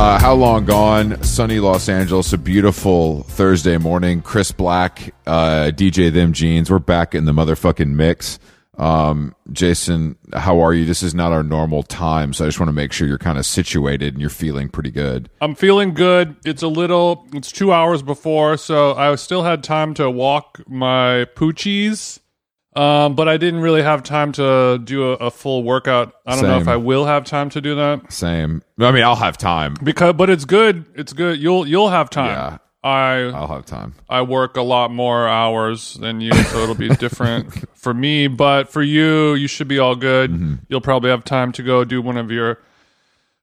Uh, how long gone? Sunny Los Angeles, a beautiful Thursday morning. Chris Black, uh, DJ Them Jeans. We're back in the motherfucking mix. Um, Jason, how are you? This is not our normal time, so I just want to make sure you're kind of situated and you're feeling pretty good. I'm feeling good. It's a little, it's two hours before, so I still had time to walk my poochies. Um, but I didn't really have time to do a, a full workout. I don't know if I will have time to do that Same. I mean, I'll have time. because, but it's good. It's good. You'll you'll have time. Yeah. I I'll have time. I work a lot more hours than you, so it'll be different for me. But for you, you should be all good. Mm-hmm. You'll probably have time to go do one of your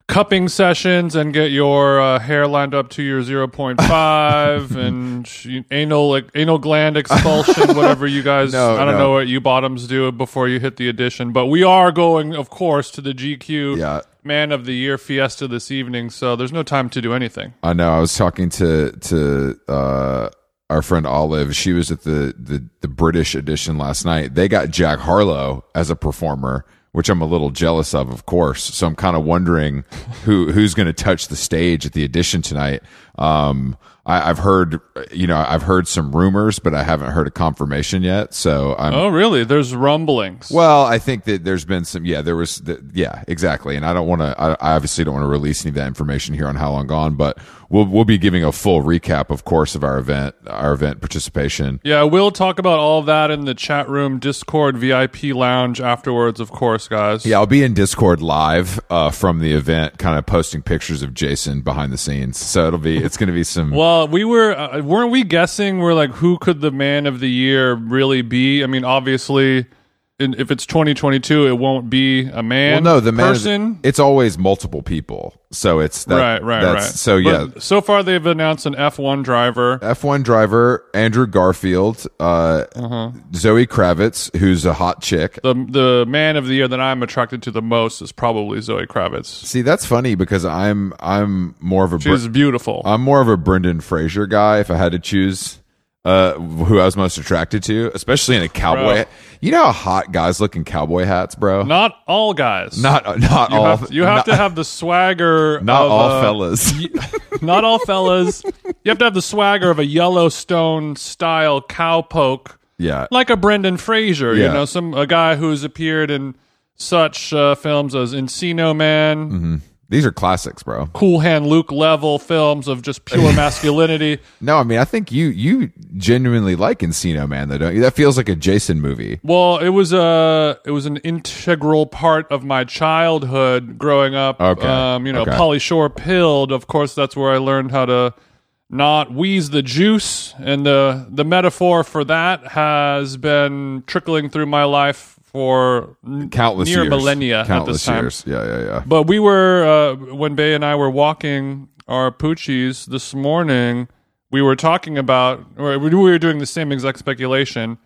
cupping sessions and get your uh, hair lined up to your 0.5 and anal like, anal gland expulsion whatever you guys No, I don't no. know what you bottoms do before you hit the edition but we are going of course to the GQ Yeah. man of the year fiesta this evening so there's no time to do anything I know. I was talking to to uh, our friend Olive. She was at the, the the British edition last night. They got Jack Harlow as a performer, which I'm a little jealous of, of course. So I'm kind of wondering who who's going to touch the stage at the edition tonight. Um, I, I've heard, you know, I've heard some rumors, but I haven't heard a confirmation yet. So I'm oh really there's rumblings well, I think that there's been some, yeah, there was, the, yeah, exactly. And I don't want to, I, I obviously don't want to release any of that information here on How Long Gone, but we'll, we'll be giving a full recap, of course, of our event, our event participation. Yeah, we'll talk about all that in the chat room, Discord, VIP lounge afterwards, of course, guys. Yeah, I'll be in Discord live uh, from the event, kind of posting pictures of Jason behind the scenes. So it'll be, it's going to be some. Well, we were uh, weren't we guessing? We're like, who could the man of the year really be? I mean, obviously, if it's 2022, it won't be a man. well, no, the man, person. it's always multiple people. So it's that, right, right, that's, right. So yeah, But so far they've announced an F1 driver. F1 driver Andrew Garfield, uh, Uh-huh. Zoe Kravitz, who's a hot chick. The the man of the year that I'm attracted to the most is probably Zoe Kravitz. See, that's funny because I'm I'm more of a Br- She's beautiful. I'm more of a Brendan Fraser guy. If I had to choose, uh, who I was most attracted to, especially in a cowboy. Bro. You know how hot guys look in cowboy hats, bro. not all guys. not not you all. have, you have not, to have the swagger. not of, all uh, fellas. not all fellas. You have to have the swagger of a Yellowstone style cowpoke, yeah, like a Brendan Fraser. You know, some a guy who's appeared in such uh, films as Encino Man, Mm-hmm. These are classics, bro. Cool Hand Luke level films of just pure masculinity. No, I mean I think you you genuinely like Encino Man, though, don't you? That feels like a Jason movie. Well, it was a it was an integral part of my childhood growing up. Okay. Um, you know, Okay. Pauly Shore pilled. Of course, that's where I learned how to not wheeze the juice, and the the metaphor for that has been trickling through my life for Countless near years, millennia countless at this time. years. Yeah, yeah, yeah. But we were uh, when Bay and I were walking our poochies this morning. We were talking about, or we were doing the same exact speculation,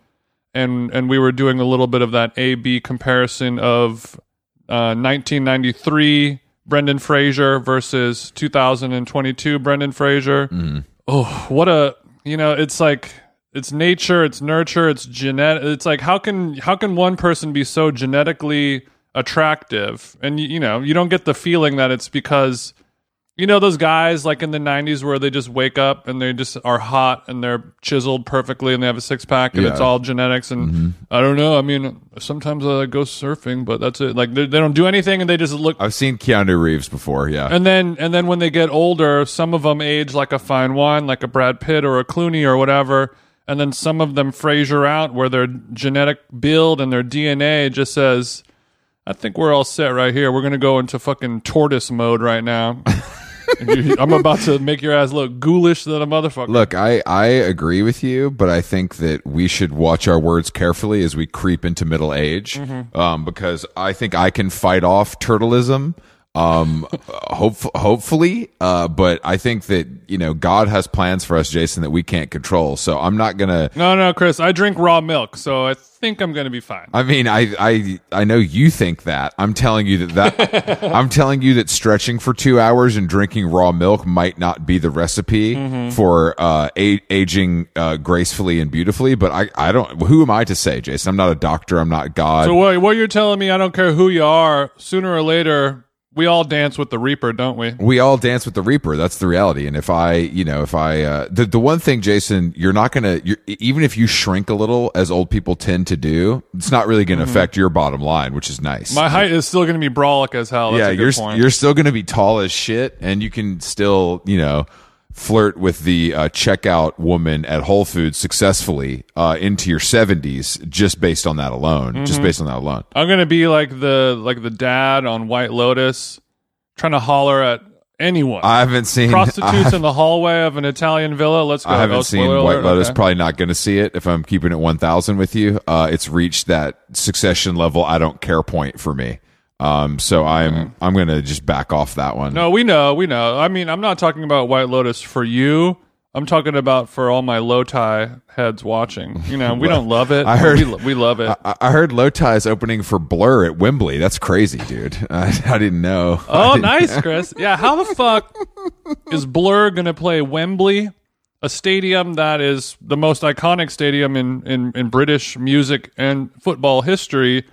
and and we were doing a little bit of that A B comparison of uh, 1993 Brendan Fraser versus 2022 Brendan Fraser. Oh, what a you know! It's like it's nature, it's nurture, it's genetic. It's like how can how can one person be so genetically attractive, and you, you know you don't get the feeling that it's because you know those guys like in the 90s where they just wake up and they just are hot and they're chiseled perfectly and they have a six pack and Yeah. it's all genetics and mm-hmm. I don't know. I mean, sometimes I go surfing, but that's it. Like they, they don't do anything and they just look I've seen Keanu Reeves before. Yeah, and then and then when they get older, some of them age like a fine wine, like a Brad Pitt or a Clooney or whatever. And then some of them Fraser out where their genetic build and their DNA just says, I think we're all set right here. We're gonna go into fucking tortoise mode right now. You- I'm about to make your ass look ghoulish than a motherfucker. Look, I, I agree with you, but I think that we should watch our words carefully as we creep into middle age, um, because I think I can fight off turtleism, um, hope, hopefully, uh, but I think that you know God has plans for us, Jason, that we can't control. So I'm not gonna. No, no, Chris. I drink raw milk, so I think I'm gonna be fine. I mean, I, I, I know you think that. I'm telling you that that I'm telling you that stretching for two hours and drinking raw milk might not be the recipe for uh, a- aging uh, gracefully and beautifully. But I, I don't. Who am I to say, Jason? I'm not a doctor. I'm not God. So what, what you're telling me? I don't care who you are. Sooner or later, we all dance with the Reaper, don't we? we all dance with the reaper that's the reality and if i you know if i uh the, the one thing jason you're not gonna you're, even if you shrink a little as old people tend to do it's not really gonna affect your bottom line which is nice Mm-hmm. My height is still gonna be brolic as hell. That's yeah a good you're point. you're still gonna be tall as shit and you can still you know flirt with the uh, checkout woman at whole foods successfully uh, into your 70s just based on that alone Mm-hmm. just based on that alone I'm gonna be like the like the dad on White Lotus, trying to holler at anyone. i haven't seen Prostitutes I, in the hallway of an Italian villa. Let's go. I haven't Oh, seen spoiler White. Lotus. Okay. Probably not going to see it if I'm keeping it 1,000 with you. Uh, it's reached that succession level. I don't care point for me. Um, so I'm I'm going to just back off that one. No, we know, we know. I mean, I'm not talking about White Lotus for you. I'm talking about for all my low tie heads watching. You know, we don't love it. I heard- we, lo- we love it. I, I heard Low Tie's opening for Blur at Wembley. That's crazy, dude. I, I didn't know. Oh, didn't- nice, Chris. Yeah, how the fuck is Blur gonna play Wembley, a stadium that is the most iconic stadium in in, in British music and football history?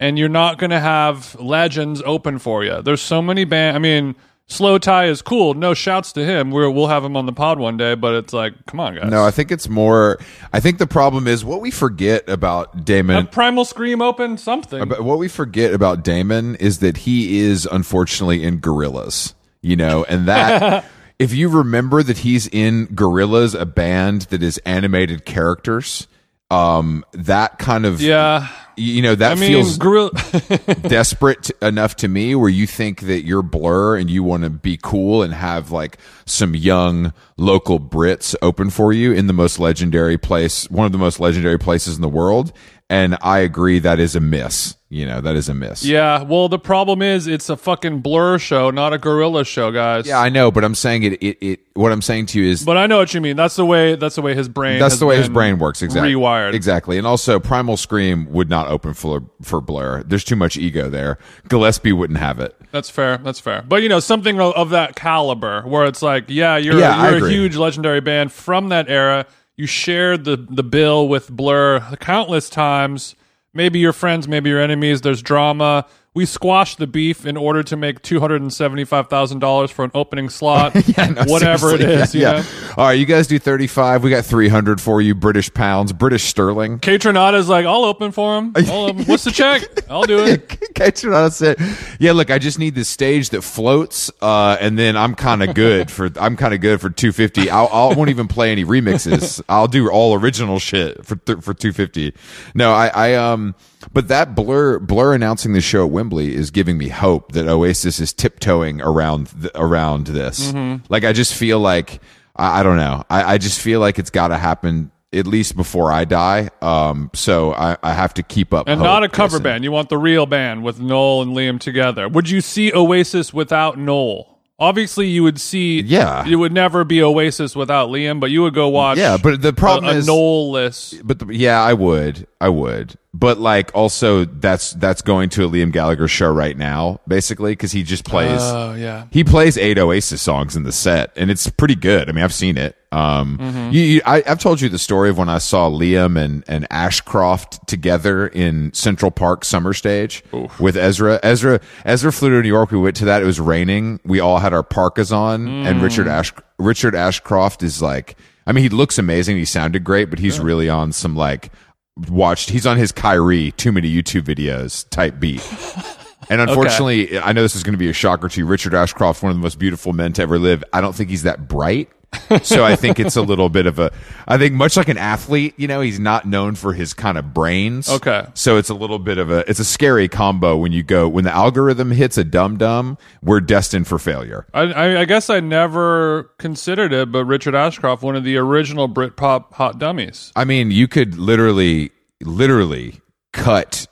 And you're not going to have legends open for you. There's so many band. I mean, Slowthai is cool. No shouts to him. We're, we'll have him on the pod one day, but it's like, come on, guys. No, I think it's more. I think the problem is what we forget about Damon. Have Primal Scream open something. But what we forget about Damon is that he is unfortunately in Gorillaz, you know, and that if you remember that he's in Gorillaz, a band that is animated characters, um, that kind of yeah. you know that I mean, feels Gorilla. desperate enough to me where you think that you're blur and you want to be cool and have like some young local brits open for you in the most legendary place one of the most legendary places in the world and i agree that is a miss you know that is a miss yeah. Well, the problem is it's a fucking blur show, not a gorilla show, guys. Yeah, i know but i'm saying it it, it what i'm saying to you is But I know what you mean. That's the way. That's the way his brain. that's the way his brain works exactly Rewired. exactly and also primal scream would not open for for blur there's too much ego there gillespie wouldn't have it That's fair. That's fair. But you know, something of, of that caliber, where it's like, yeah, you're Yeah, you're a huge legendary band from that era. You shared the the bill with Blur countless times. Maybe your friends, maybe your enemies. There's drama. We squashed the beef in order to make two hundred and seventy five thousand dollars for an opening slot. Yeah, no, whatever it is. Yeah, yeah. All right, you guys do 35. We got 300 for you, British pounds, British sterling. Kaytranada's like, I'll open for him. Open. What's the check? I'll do it. Kate said, "Yeah, look, I just need this stage that floats, uh, and then I'm kind of good for I'm kind of good for 250. I'll, I won't even play any remixes. I'll do all original shit for th- for 250. No, I, I um, but that blur blur announcing the show at Wembley is giving me hope that Oasis is tiptoeing around th- around this. Like I just feel like I, I don't know. I, I just feel like it's got to happen." At least before I die, um. So I, I have to keep up, And hope, not a cover band. You want the real band with Noel and Liam together. Would you see Oasis without Noel? Obviously, you would see. Yeah. it would never be Oasis without Liam. But you would go watch. Yeah, but the a, problem a is Noel list. but the, yeah, I would, I would, but like also that's that's going to a Liam Gallagher show right now, basically, because he just plays. Oh yeah. he plays eight Oasis songs in the set, and it's pretty good. I mean, I've seen it. Um, Mm-hmm. you, you, I, I've told you the story of when I saw Liam and and Ashcroft together in Central Park Summer Stage with Ezra. Ezra Ezra flew to New York. We went to that. It was raining. We all had our parkas on, and Mm. Richard Ash Richard Ashcroft is like. I mean, he looks amazing. He sounded great, but he's really on some like watched. He's on his Kyrie too many YouTube videos type beat. And unfortunately, I know this is going to be a shocker to you. Richard Ashcroft, one of the most beautiful men to ever live. I don't think he's that bright. So I think it's a little bit of a. I think much like an athlete, you know, he's not known for his kind of brains. Okay. So it's a little bit of a. It's a scary combo when you go when the algorithm hits a dum dum. We're destined for failure. I, I, I guess I never considered it, but Richard Ashcroft, one of the original Britpop hot dummies. I mean, you could literally, literally cut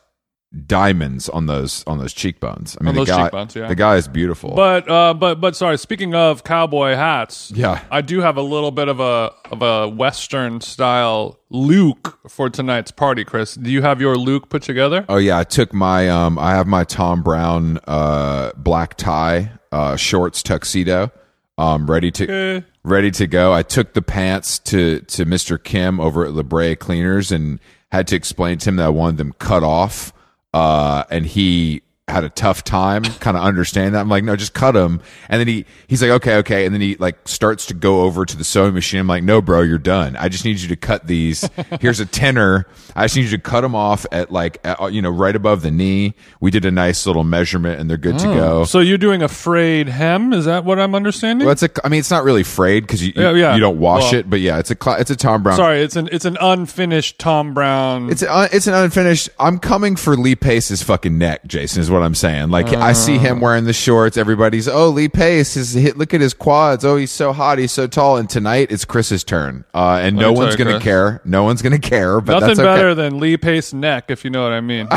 diamonds on those on those cheekbones. I mean, the guy, yeah. the guy is beautiful. But uh, but but sorry. Speaking of cowboy hats, Yeah. I do have a little bit of a of a western style Luke for tonight's party. Chris, do you have your Luke put together? Oh yeah, I took my um I have my Thom Browne uh black tie uh shorts tuxedo um ready to ready to go. I took the pants to to Mr. Kim over at La Brea Cleaners and had to explain to him that I wanted them cut off uh and he had a tough time kind of understanding that. I'm like, no, just cut him. And then he he's like, okay, okay. And then he like starts to go over to the sewing machine. I'm like, no, bro, you're done. I just need you to cut these. Here's a tenner. I just need you to cut them off at like at, uh, you know right above the knee. We did a nice little measurement, and they're good to oh. go. So you're doing a frayed hem? Is that what I'm understanding? Well, it's a. I mean, it's not really frayed because you, you Yeah, yeah. you don't wash Well- it, but yeah, it's a it's a Thom Browne. Sorry, it's an it's an unfinished Thom Browne. It's an, uh, it's an unfinished. I'm coming for Lee Pace's fucking neck, Jason. Is what I'm saying. Like I see him Uh. wearing the shorts. Everybody's oh Lee Pace is hit. Look at his quads. Oh, he's so hot. He's so tall. And tonight it's Chris's turn. Uh, and no me tell one's you, gonna Chris. care. No one's gonna care. But Nothing that's okay. better than Lee Pace neck, if you know what I mean.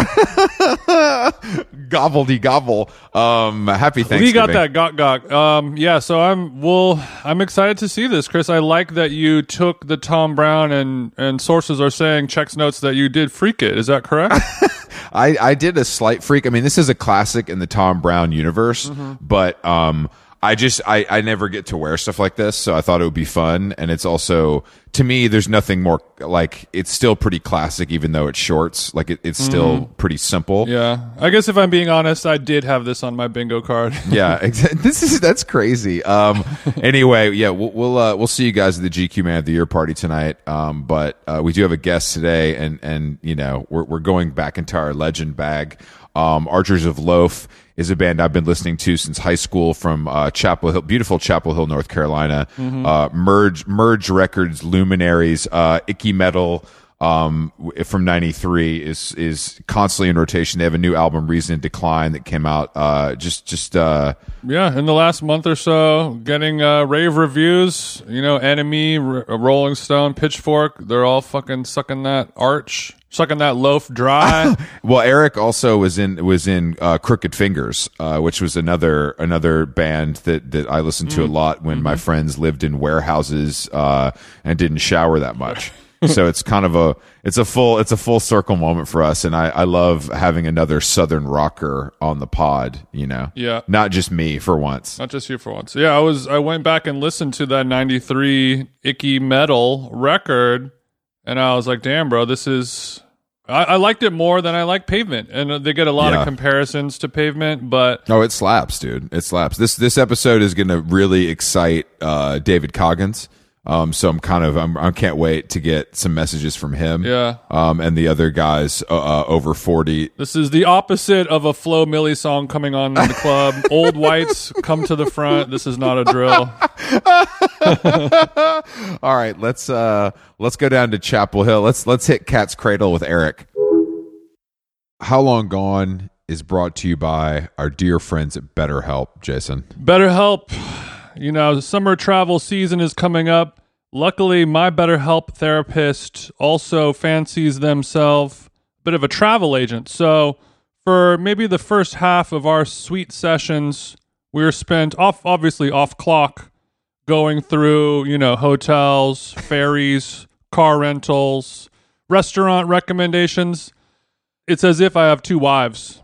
Gobbledy gobble. Um, happy Thanksgiving. We got that gawk gawk. Um, yeah, so I'm well. I'm excited to see this, Chris. I like that you took the Thom Browne and and sources are saying checks notes that you did freak it. Is that correct? I, I did a slight freak. I mean, this is a classic in the Thom Browne universe, Mm-hmm. but um, I just I, I never get to wear stuff like this, so I thought it would be fun. And it's also to me, there's nothing more like it's still pretty classic, even though it's shorts. Like it, it's still pretty simple. Yeah. I guess if I'm being honest, I did have this on my bingo card. yeah, exa- this is that's crazy. Um, anyway, yeah, we'll we'll, uh, we'll see you guys at the GQ Man of the Year party tonight. Um, but uh, we do have a guest today, and and you know we're we're going back into our legend bag. Um, Archers of Loaf is a band I've been listening to since high school from uh, Chapel Hill, beautiful Chapel Hill, North Carolina. Uh, Merge Merge Records luminaries, uh, Icky Mettle um, from '93 is is constantly in rotation. They have a new album, Reason in Decline, that came out uh, just just uh, yeah, in the last month or so, getting uh, rave reviews. You know, NME, R- Rolling Stone, Pitchfork. They're all fucking sucking that arch, sucking that loaf dry. Well, Eric also was in was in uh, Crooked Fingers, uh, which was another another band that that I listened to a lot when my friends lived in warehouses uh, and didn't shower that much. so it's kind of a it's a full it's a full circle moment for us, and I I love having another Southern rocker on the pod. You know, Yeah. not just me for once. Not just you for once. Yeah, I was. I went back and listened to that '93 Icky Mettle record, and I was like, "Damn, bro, this is." I, I liked it more than I like Pavement, and they get a lot Yeah. of comparisons to Pavement. But Oh, it slaps, dude. It slaps. This this episode is going to really excite uh, David Coggins. Um, so I'm kind of I'm, I can't wait to get some messages from him. Yeah. Um, and the other guys uh, uh, over forty. this is the opposite of a Flo Milli song coming on in the club. Old whites come to the front. This is not a drill. All right, let's uh let's go down to Chapel Hill. Let's let's hit Cat's Cradle with Eric. How long gone is brought to you by our dear friends at BetterHelp, Jason. BetterHelp, you know, summer travel season is coming up. Luckily, my BetterHelp therapist also fancies themselves a bit of a travel agent. So, for maybe the first half of our sweet sessions, we were spent off, obviously off clock, going through, you know, hotels, ferries, car rentals, restaurant recommendations. It's as if I have two wives.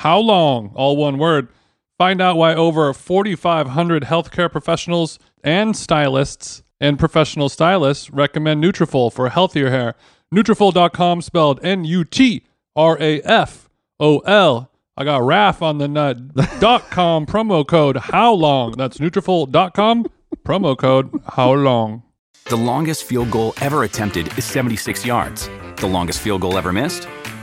how long? All one word. Find out why over 4,500 healthcare professionals and stylists and professional stylists recommend Nutrafol for healthier hair. Nutrafol.com spelled N-U-T-R-A-F-O-L. I got RAF on the nut. dot com promo code How Long. That's Nutrafol.com promo code How Long. The longest field goal ever attempted is 76 yards. The longest field goal ever missed?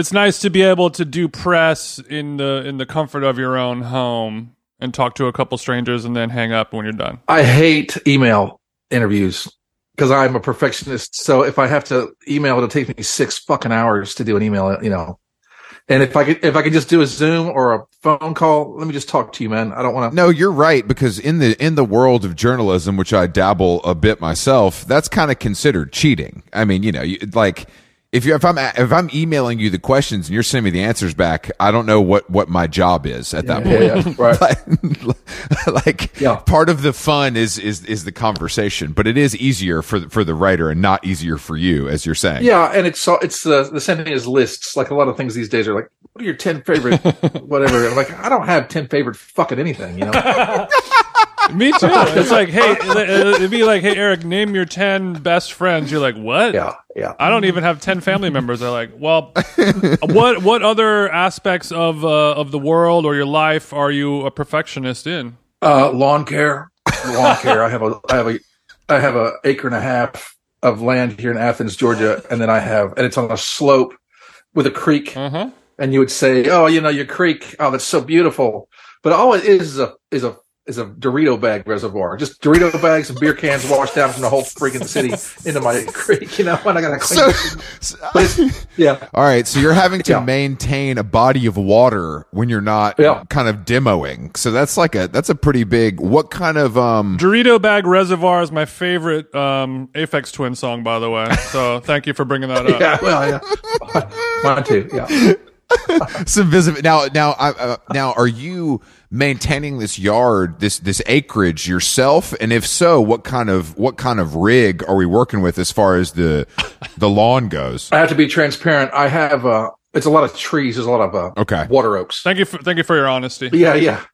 It's nice to be able to do press in the in the comfort of your own home and talk to a couple strangers and then hang up when you're done. I hate email interviews because I'm a perfectionist. So if I have to email, it'll take me six fucking hours to do an email, you know. And if I could, if I could just do a Zoom or a phone call, let me just talk to you, man. I don't want to. No, you're right because in the in the world of journalism, which I dabble a bit myself, that's kind of considered cheating. I mean, you know, you, like if you if I'm if I'm emailing you the questions and you're sending me the answers back, I don't know what what my job is at that Yeah, point. yeah, right. like, like, Yeah. part of the fun is is is the conversation, but it is easier for the, for the writer and not easier for you, as you're saying. Yeah, and it's it's the the same thing as lists. Like a lot of things these days are like, what are your ten favorite whatever? I'm like, I don't have ten favorite fucking anything, you know. Me too. It's like, hey, it'd be like, hey, Eric, name your ten best friends. You're like, what? Yeah, yeah. I don't even have ten family members. They're like, well, what what other aspects of uh, of the world or your life are you a perfectionist in? Uh, lawn care, lawn care. I have a I have a I have a acre and a half of land here in Athens, Georgia, and then I have and it's on a slope with a creek. Uh huh. and you would say, "Oh, you know, your creek. Oh, that's so beautiful." But all it is is a is a is a Dorito bag reservoir. Just Dorito bags and beer cans washed down from the whole freaking city into my creek. You know, and I gotta clean. So, it. But it's, yeah, all right, so you're having to Yeah. maintain a body of water when you're not Yeah. kind of demoing. So that's like a that's a pretty big. What kind of um? Dorito Bag Reservoir is my favorite um, Aphex Twin song, by the way. So thank you for bringing that up. yeah, well, yeah, mine too. Yeah, some visible now now I, uh, now are you maintaining this yard this this acreage yourself and if so what kind of what kind of rig are we working with as far as the the lawn goes I have to be transparent. I have uh, it's a lot of trees. There's a lot of uh, Okay. water oaks. Thank you for thank you for your honesty. Yeah, yeah,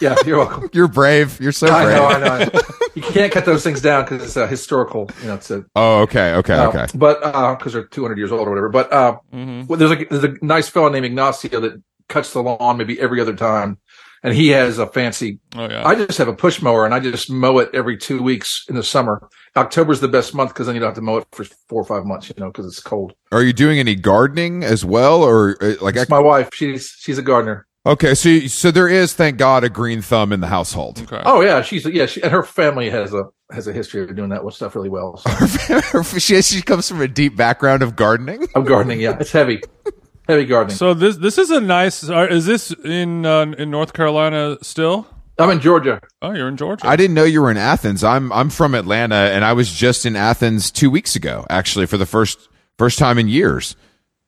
yeah. You're welcome. you're brave you're so brave I know. I know. You can't cut those things down because it's a historical. You know, it's a oh okay okay Uh, okay But uh, because they're 200 years old or whatever. But uh, well, there's a there's a nice fellow named Ignacio that cuts the lawn maybe every other time, and he has a fancy. Oh yeah. I just have a push mower and I just mow it every two weeks in the summer. October's the best month because then you don't have to mow it for four or five months, you know, because it's cold. are you doing any gardening as well or uh, like It's my wife. She's she's a gardener. okay so so there is thank god a green thumb in the household okay. Oh yeah, she's yeah, she, and her family has a has a history of doing that stuff really well. So she, she comes from a deep background of gardening I'm gardening. Yeah, it's heavy, heavy gardening. So this this is a nice. are- Is this in uh, in North Carolina still? I'm in Georgia. Oh, you're in Georgia. I didn't know you were in Athens. I'm I'm from Atlanta, and I was just in Athens two weeks ago, actually, for the first first time in years.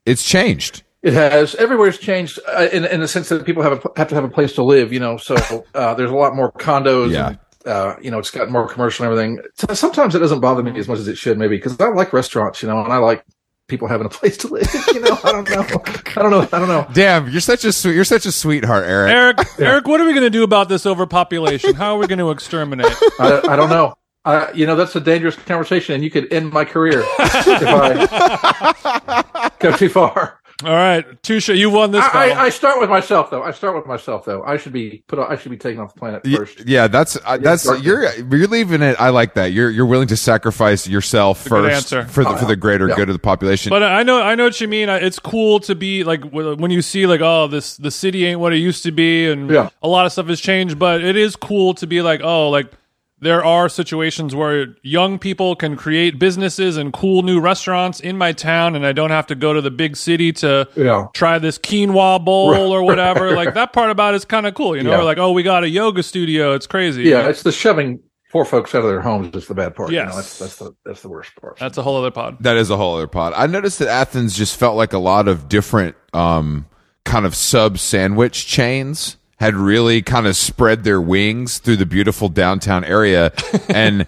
It's changed. It has everywhere's changed uh, in in the sense that people have a, have to have a place to live. You know, so uh, there's a lot more condos. Yeah. And, uh, you know, it's gotten more commercial and everything. Sometimes it doesn't bother me as much as it should, maybe, because I like restaurants. You know, and I like people having a place to live. You know, I don't know. I don't know. I don't know. Damn, you're such a sweet, you're such a sweetheart, Eric. Eric, Eric, what are we going to do about this overpopulation? How are we going to exterminate? I, I don't know. I, you know, that's a dangerous conversation, and you could end my career if I go too far. All right, Touche, you won this I. I, I start with myself, though. I start with myself, though. I should be put. I should be taken off the planet first. Yeah, that's uh, that's dark- you're you're leaving it. I like that. You're you're willing to sacrifice yourself a first for the Oh, for the greater yeah. good of the population. But I know, I know what you mean. It's cool to be like when you see like, oh, this the city ain't what it used to be, and Yeah. a lot of stuff has changed. But it is cool to be like, oh, like there are situations where young people can create businesses and cool new restaurants in my town, and I don't have to go to the big city to Yeah. try this quinoa bowl or whatever. Like that part about it is kind of cool, you know. Yeah. Like, oh, we got a yoga studio. It's crazy. you Yeah, know? it's the shoving poor folks out of their homes is the bad part. Yes. you know, that's that's the that's the worst part. that's a whole other pod. that is a whole other pod. I noticed that Athens just felt like a lot of different um kind of sub sandwich chains had really kind of spread their wings through the beautiful downtown area and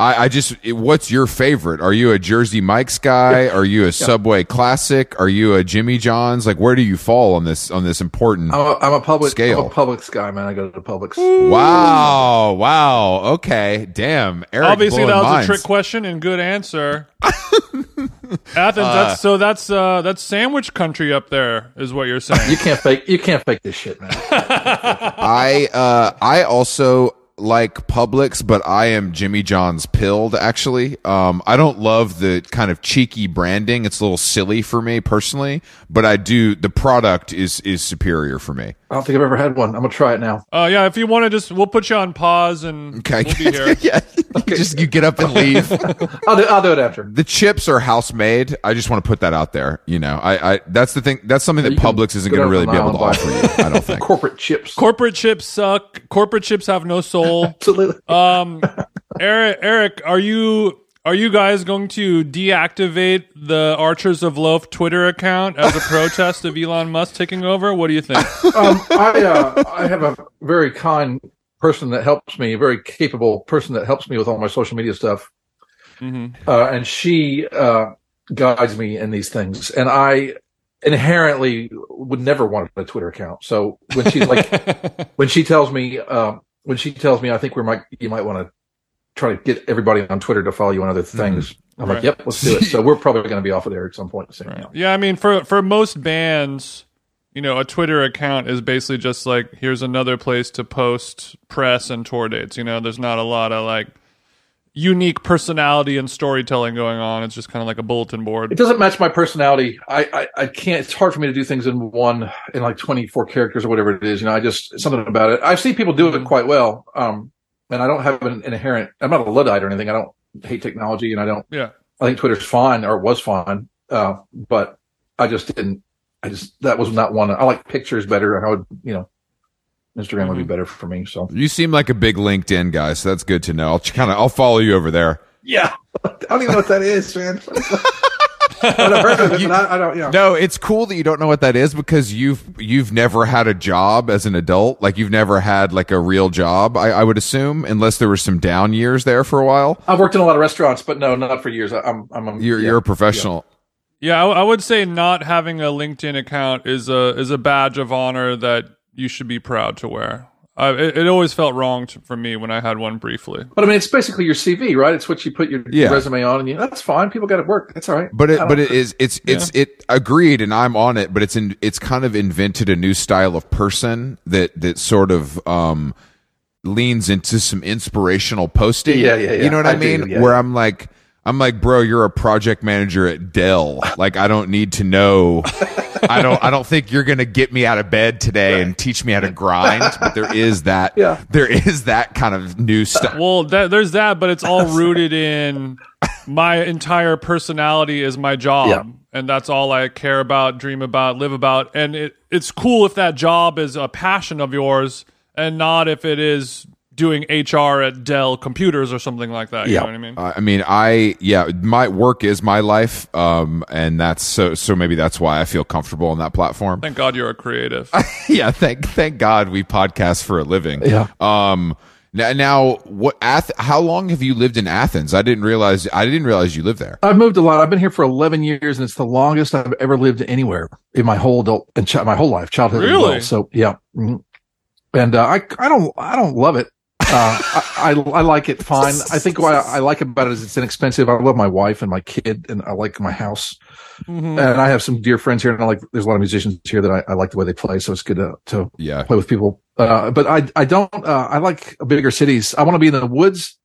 I, I just, what's your favorite? Are you a Jersey Mike's guy? Are you a Subway Classic? Are you a Jimmy John's? Like, where do you fall on this on this important? I'm a, I'm a public Scale. I'm a Publix guy, man. I go to the Publix. Wow, wow, okay, damn. Eric Obviously, that was minds. a trick question and good answer. Athens, Uh, that's so that's uh that's sandwich country up there, is what you're saying. You can't fake you can't fake this shit, man. I uh I also like Publix, but I am Jimmy John's pilled actually. Um I don't love the kind of cheeky branding. It's a little silly for me personally, but I do the product is is superior for me. I don't think I've ever had one. I'm gonna try it now. Uh, yeah, if you want to just, we'll put you on pause and Okay. we'll be here. yeah. You just you get up and leave. I'll do I'll do it after. the chips are house made. I just want to put that out there. You know, I, I that's the thing. That's something that You Publix isn't going to really be able to offer you. I don't think. Corporate chips. Corporate chips suck. Corporate chips have no soul. Absolutely. Um, Eric, Eric, are you are you guys going to deactivate the Archers of Loaf Twitter account as a protest of Elon Musk taking over? What do you think? um, I uh, I have a very kind person that helps me, a very capable person that helps me with all my social media stuff, Mhm. uh, and she uh, guides me in these things. And I inherently would never want a Twitter account. So when she's like, when she tells me, uh, when she tells me, I think we might you might want to try to get everybody on Twitter to follow you on other mm-hmm. things. I'm Right. like, yep, let's do it. So we're probably going to be off of there at some point soon. yeah. Yeah, I mean, for for most bands, you know, a Twitter account is basically just like here's another place to post press and tour dates. You know, there's not a lot of like unique personality and storytelling going on. It's just kind of like a bulletin board. It doesn't match my personality. I, I, I can't. It's hard for me to do things in one in like twenty four characters or whatever it is. You know, I just something about it. I've seen people do Mm-hmm. it quite well. Um, and I don't have an inherent. I'm not a luddite or anything. I don't hate technology, and I don't. Yeah. I think Twitter's fine or was fine. Uh, but I just didn't. I just that was not one. I like pictures better, I would you know, Instagram would be mm-hmm. better for me. So You seem like a big LinkedIn guy, so that's good to know. I'll kind of I'll follow you over there. yeah, I don't even know what that is, man. I've heard of it, but I, I don't. Yeah. No, it's cool that you don't know what that is because you've you've never had a job as an adult. Like you've never had like a real job. I, I would assume, unless there were some down years there for a while. I've worked in a lot of restaurants, but no, not for years. I, I'm, I'm, a, You're yeah. you're a professional. Yeah, I, I would say not having a LinkedIn account is a is a badge of honor that you should be proud to wear. Uh, it, it always felt wrong to, for me when I had one briefly. But I mean, it's basically your CV, right? It's what you put your Yeah. resume on, and you, that's fine. People got to work. That's all right. But it don't- but it is it's it's it agreed and I'm on it, but it's in it's kind of invented a new style of person that that sort of um leans into some inspirational posting. Yeah, yeah, yeah. You know what I, I do, mean? yeah. Where I'm like I'm like, bro, you're a project manager at Dell. Like I don't need to know I don't I don't think you're gonna get me out of bed today and teach me how to grind. But there is that Yeah. there is that kind of new stuff. Well, that, there's that, but it's all rooted in my entire personality is my job, Yeah. and that's all I care about, dream about, live about. And it, it's cool if that job is a passion of yours and not if it is doing HR at Dell Computers or something like that. You Yeah. know what I mean? I mean, I yeah, my work is my life, um, and that's so so maybe that's why I feel comfortable on that platform. Thank God you're a creative. yeah, thank thank God we podcast for a living. Yeah. Um. Now, now what? Ath- how long have you lived in Athens? I didn't realize. I didn't realize you lived there. I've moved a lot. I've been here for 11 years, and it's the longest I've ever lived anywhere in my whole adult and chi- my whole life, childhood. Really? well. So yeah, Mhm. and uh, I I don't I don't love it. Uh, I, I I like it fine. I think what I, I like about it is it's inexpensive. I love my wife and my kid, and I like my house. Mhm. And I have some dear friends here, and I like. There's a lot of musicians here that I, I like the way they play, so it's good to to Yeah. play with people. Uh, but I I don't. Uh, I like bigger cities. I want to be in the woods.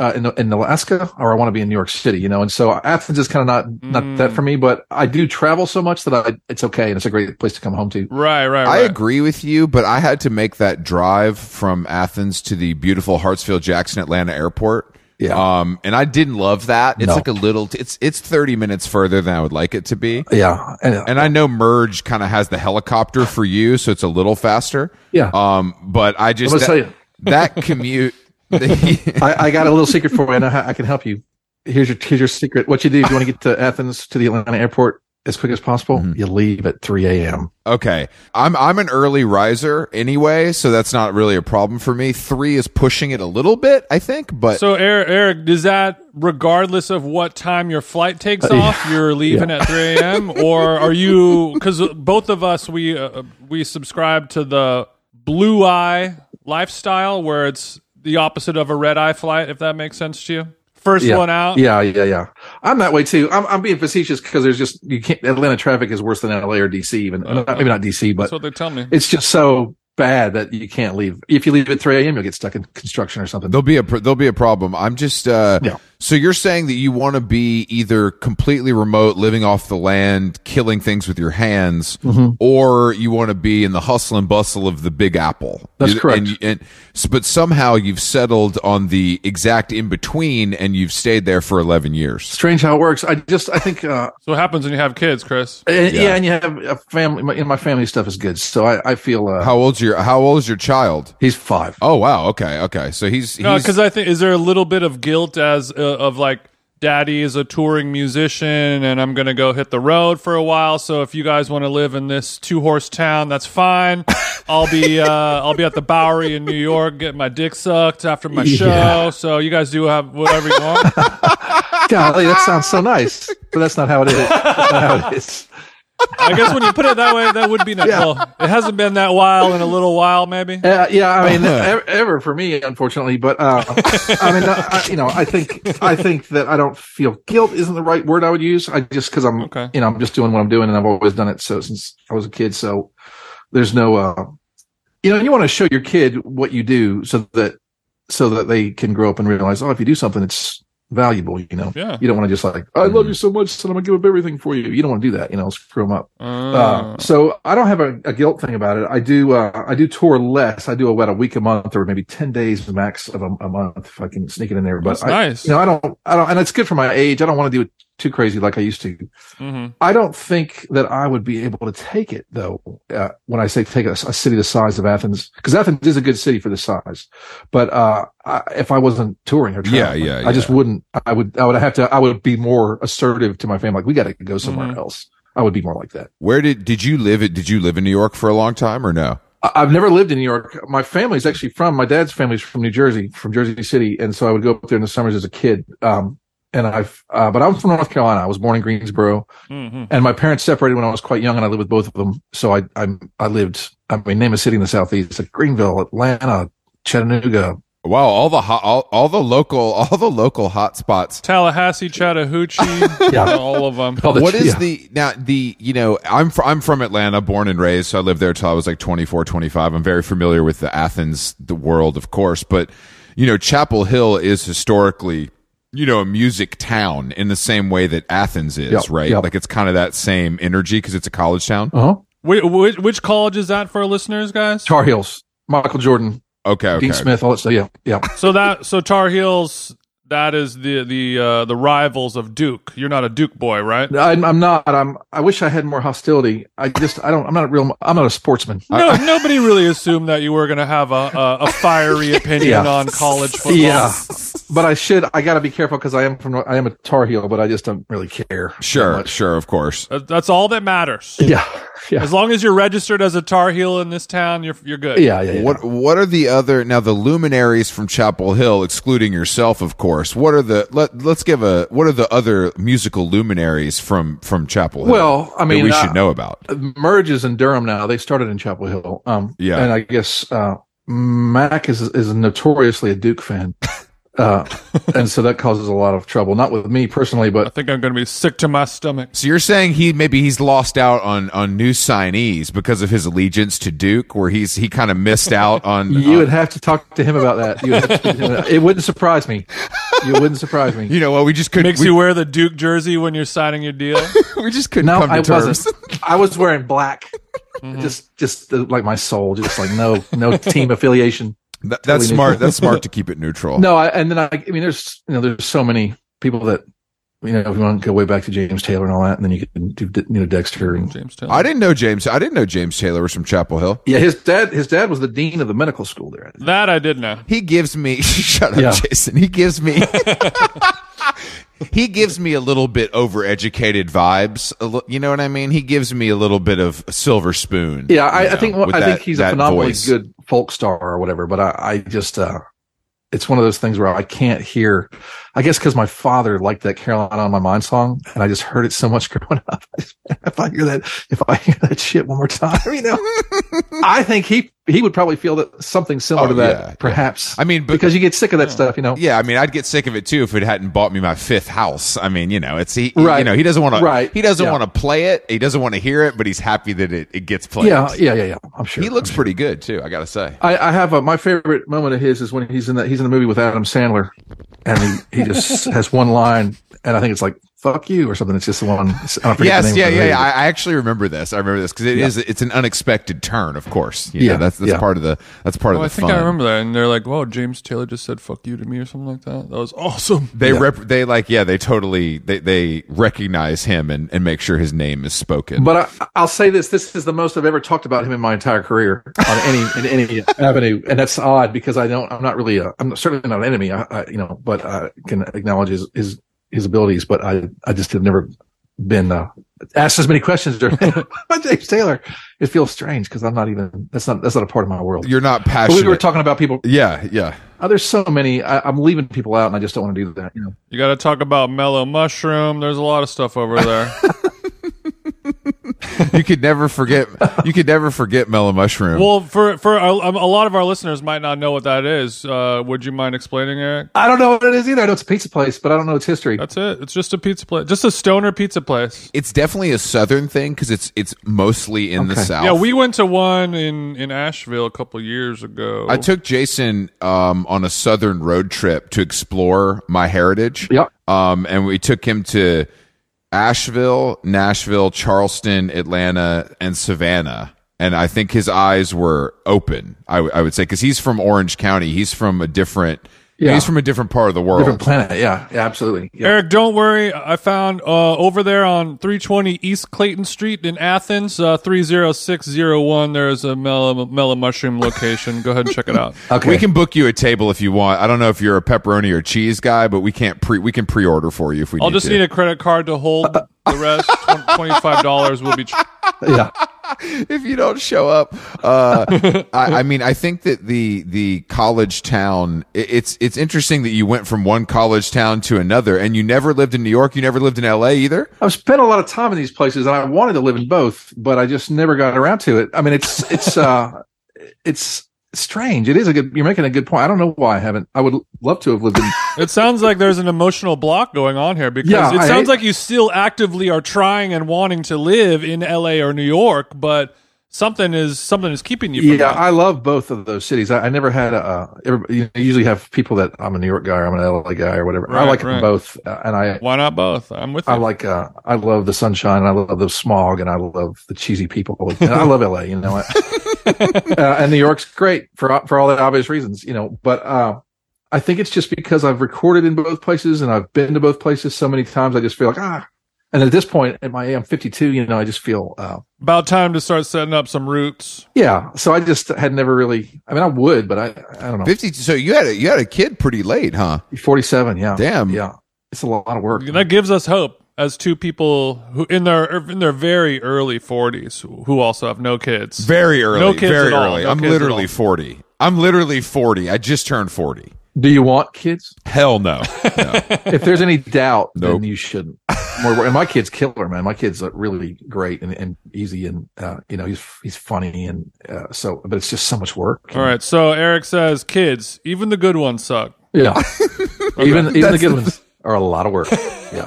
Uh, in, in Alaska, or I want to be in New York City, you know, and so Athens is kind of not not that Mm. for me. But I do travel so much that I it's okay, and it's a great place to come home to. Right, right, right. I agree with you, but I had to make that drive from Athens to the beautiful Hartsfield Jackson Atlanta airport. Yeah. Um, and I didn't love that. It's No. like a little. It's it's thirty minutes further than I would like it to be. Yeah, and, And I know Merge kind of has the helicopter for you, so it's a little faster. yeah. Um, but I just I'm gonna that, tell you. that commute. I, I got a little secret for you. I know how I can help you. Here's your here's your secret. What you do if you want to get to Athens to the Atlanta airport as quick as possible, Mm-hmm. you leave at 3 a.m. Okay. I'm I'm an early riser anyway, so that's not really a problem for me. 3 is pushing it a little bit, I think, but So, Eric, Eric, is that regardless of what time your flight takes Uh, off, you're leaving at 3 a.m., or are you? Because both of us we uh, we subscribe to the blue eye lifestyle, where it's the opposite of a red eye flight. If that makes sense to you, first Yeah. one out. Yeah, yeah, yeah. I'm that way too. I'm, I'm being facetious because there's just you can't. Atlanta traffic is worse than LA or DC, even Uh, maybe not DC, but That's what they tell me. it's just so bad that you can't leave. If you leave at 3 a.m., you'll get stuck in construction or something. there'll be a there'll be a problem. I'm just uh Yeah. So you're saying that you want to be either completely remote, living off the land, killing things with your hands, Mm-hmm. or you want to be in the hustle and bustle of the Big Apple. That's You- correct. And, and but somehow you've settled on the exact in between, and you've stayed there for 11 years. Strange how it works. I just I think uh, So what happens when you have kids, Chris? and, Yeah. yeah. and you have a family. My, you know, my family stuff is good, so I, I feel uh, How old's your How old is your child? he's five. Oh wow. Okay. Okay. So he's, he's No, because I think is there a little bit of guilt as uh, of like daddy is a touring musician and I'm gonna go hit the road for a while. So if you guys want to live in this two horse town, that's fine. I'll be uh, I'll be at the Bowery in New York getting my dick sucked after my show. Yeah. So you guys do have whatever you want. Golly, that sounds so nice, but that's not how it is. That's not how it is. I guess when you put it that way, that would be nice. Yeah. Well, it hasn't been that while in a little while, maybe. Uh, yeah, I mean, ever, ever for me, unfortunately. But uh, I mean, I, you know, I think I think that I don't feel guilt isn't the right word I would use. I just because I'm, Okay. you know, I'm just doing what I'm doing, and I've always done it so since I was a kid. So there's no, uh, you know, you want to show your kid what you do so that so that they can grow up and realize, oh, if you do something, it's valuable. You know, Yeah. you don't want to just like, I love you so much, so I'm gonna give up everything for you. You don't want to do that. You know, screw them up. Uh, Uh, so I don't have a, a guilt thing about it. I do, uh, I do tour less. I do about a week a month or maybe 10 days max of a, a month if I can sneak it in there. But That's I, nice. you know, I don't, I don't, and it's good for my age. I don't want to do it too crazy like I used to. mhm. I don't think that I would be able to take it though. Uh, when I say take a, a city the size of Athens, because Athens is a good city for the size, but, uh, I, if I wasn't touring or Yeah, traveling, yeah, I just wouldn't, I would, I would have to, I would be more assertive to my family. Like we got to go somewhere Mhm. else. I would be more like that. Where did did you live? Did you live in New York for a long time or no? I've never lived in New York. My family's actually from my dad's family's from New Jersey, from Jersey City, and so I would go up there in the summers as a kid. Um, and I've, uh, but I'm from North Carolina. I was born in Greensboro, Mhm. and my parents separated when I was quite young, and I lived with both of them. So I, I, I lived. I mean, name a city in the southeast: like Greenville, Atlanta, Chattanooga. Wow, all the hot, all, all the local, all the local hot spots. Tallahassee, Chattahoochee, Yeah. all of them. All the- What is yeah. the now the you know I'm fr- I'm from Atlanta, born and raised, so I lived there till I was like 24, 25. I'm very familiar with the Athens, the world, of course, but you know Chapel Hill is historically you know a music town in the same way that Athens is, Yep, right? yep. Like it's kind of that same energy because it's a college town. Uh huh. Wait, which, which college is that for our listeners, guys? Tar Heels, Michael Jordan, Okay, okay. Dean Smith, all that stuff. Yeah, yeah. So that so Tar Heels, that is the the uh, the rivals of Duke. You're not a Duke boy, right? I'm, I'm not. I'm. I wish I had more hostility. I just. I don't. I'm not a real. I'm not a sportsman. No, nobody really assumed that you were going to have a, a, a fiery opinion Yeah. on college football. Yeah, but I should. I got to be careful because I am from. I am a Tar Heel, but I just don't really care. Sure, sure, of course. That's all that matters. Yeah. Yeah. As long as you're registered as a Tar Heel in this town, you're you're good. Yeah. Yeah. yeah. What what are the other now the luminaries from Chapel Hill, excluding yourself, of course? What are the let let's give a what are the other musical luminaries from from Chapel Hill? Well, I that mean, we uh, should know about. Merge is in Durham now. They started in Chapel Hill. Um, Yeah. and I guess uh, Mac is is notoriously a Duke fan, uh, and so that causes a lot of trouble. Not with me personally, but I think I'm going to be sick to my stomach. So you're saying he maybe he's lost out on on new signees because of his allegiance to Duke, where he's he kind of missed out on. you on- would have to talk to him about that. You would it wouldn't surprise me. You wouldn't surprise me. you know what? We just couldn't. Makes we, you wear the Duke jersey when you're signing your deal. we just couldn't No, come to I terms. wasn't. I was wearing black. Just, just uh, like my soul, just like no, no team affiliation. That- that's Totally smart. that's smart to keep it neutral. No, I, and then I, I mean, there's, you know, there's so many people that, you know, if you want to go way back to James Taylor and all that, and then you can do, you know, Dexter and James Taylor. I didn't know James. I didn't know James Taylor was from Chapel Hill. yeah, his dad, his dad was the dean of the medical school there. that I did know. He gives me shut up, Yeah. Jason. He gives me he gives me a little bit overeducated vibes. Li- You know what I mean? He gives me a little bit of a silver spoon. Yeah, I, you I think with I that- think he's a that phenomenally voice. good folk star or whatever. But I, I just, uh, it's one of those things where I can't hear. I guess because my father liked that Carolina on My Mind song, and I just heard it so much growing up. if I hear that, if I hear that shit one more time, you know, I think he he would probably feel that something similar Oh, to that, yeah, yeah. perhaps. I mean, but- because you get sick of that stuff, you know. Yeah, I mean, I'd get sick of it too if it hadn't bought me my fifth house. I mean, you know, it's he, Right. you know, he doesn't want to, Right. he doesn't Yeah. want to play it. He doesn't want to hear it, but he's happy that it, it gets played. Yeah, yeah, yeah, yeah. I'm sure. He looks pretty good too. I gotta say. I, I have a, my favorite moment of his is when he's in that he's in the movie with Adam Sandler, and he, he just has one line, and I think it's like "fuck you" or something. It's just the one. I don't forget the Yes, name yeah, yeah, yeah. I, I actually remember this. I remember this because it Yeah. is- it's an unexpected turn, of course. You know, Yeah, that's that's yeah. part of the that's part Oh, of the. I think fun. I remember that, and they're like, "Whoa, James Taylor just said fuck you to me" or something like that. That was awesome. They Yeah. rep, they like yeah they totally they they recognize him and, and make sure his name is spoken. But I, I'll say this: this is the most I've ever talked about him in my entire career on any in any avenue, and that's odd because I don't. I'm not really. A, I'm certainly not an enemy. I, I you know, but I can acknowledge his his, his abilities. But I I just have never been uh, asked as many questions during James Taylor. It feels strange because I'm not even. That's not that's not a part of my world. You're not But passionate. we were talking about people. yeah, yeah. Oh, there's so many. I, I'm leaving people out, and I just don't want to do that. You know. You got to talk about Mellow Mushroom. There's a lot of stuff over there. You could never forget. You could never forget Mellow Mushroom. well, for for a, a lot of our listeners might not know what that is. Uh, would you mind explaining, Eric? I don't know what it is either. I know it's a pizza place, but I don't know its history. That's it. It's just a pizza place, just a stoner pizza place. it's definitely a southern thing because it's it's mostly in the Okay. south. Yeah, we went to one in in Asheville a couple years ago. I took Jason um, on a southern road trip to explore my heritage. Yep. Um, and we took him to Asheville, Nashville, Charleston, Atlanta, and Savannah. And I think his eyes were open. I, w- I would say because he's from Orange County. He's from a different. Yeah. He's from a different part of the world. Different planet. Yeah. Yeah. Absolutely. Yeah. Eric, don't worry. I found uh, over there on 320 East Clayton Street in Athens, uh, 30601. There's a Mellow, Mellow Mushroom location. Go ahead and check it out. Okay. We can book you a table if you want. I don't know if you're a pepperoni or cheese guy, but we can't pre. We can pre-order for you if we. I'll need just to. need a credit card to hold the rest. $25 will be. Tr- yeah. if you don't show up. Uh, I, I mean, I think that the the college town. it- It's it's interesting that you went from one college town to another, and you never lived in New York. You never lived in L.A. either. I've spent a lot of time in these places, and I wanted to live in both, but I just never got around to it. I mean, it's it's uh, it's strange. It is a good. You're making a good point. I don't know why I haven't. I would love to have lived in. It sounds like there's an emotional block going on here because Yeah, it I sounds hate- like you still actively are trying and wanting to live in LA or New York, but something is something is keeping you from yeah, that. I love both of those cities. I, I never had a. Uh, you usually have people that I'm a New York guy or I'm an LA guy or whatever. I like right. both, uh, and I Why not both? I'm with you. I like uh I love the sunshine and I love the smog and I love the cheesy people and I love LA, you know. uh, and New York's great for for all the obvious reasons, you know. But uh I think it's just because I've recorded in both places and I've been to both places so many times. I just feel like ah. And at this point, at my I'm 52, you know, I just feel uh, About time to start setting up some roots. yeah. So I just had never really. I mean, I would, but I I don't know. Fifty. So you had a you had a kid pretty late, huh? 47. Yeah. Damn. Yeah. It's a lot of work. That gives us hope as two people who in their in their very early 40s who- who also have no kids. Very early. No kids very at all. early. No I'm kids at literally all. 40. I'm literally 40. I just turned 40. Do you want kids? Hell no. if there's any doubt, Nope. then you shouldn't. More, and my kid's killer, man. My kid's uh, really great and, and easy, and uh, you know he's he's funny, and uh, so. But it's just so much work. All right, so Eric says kids, even the good ones suck. Yeah. even even the That's good the- ones are a lot of work. Yeah.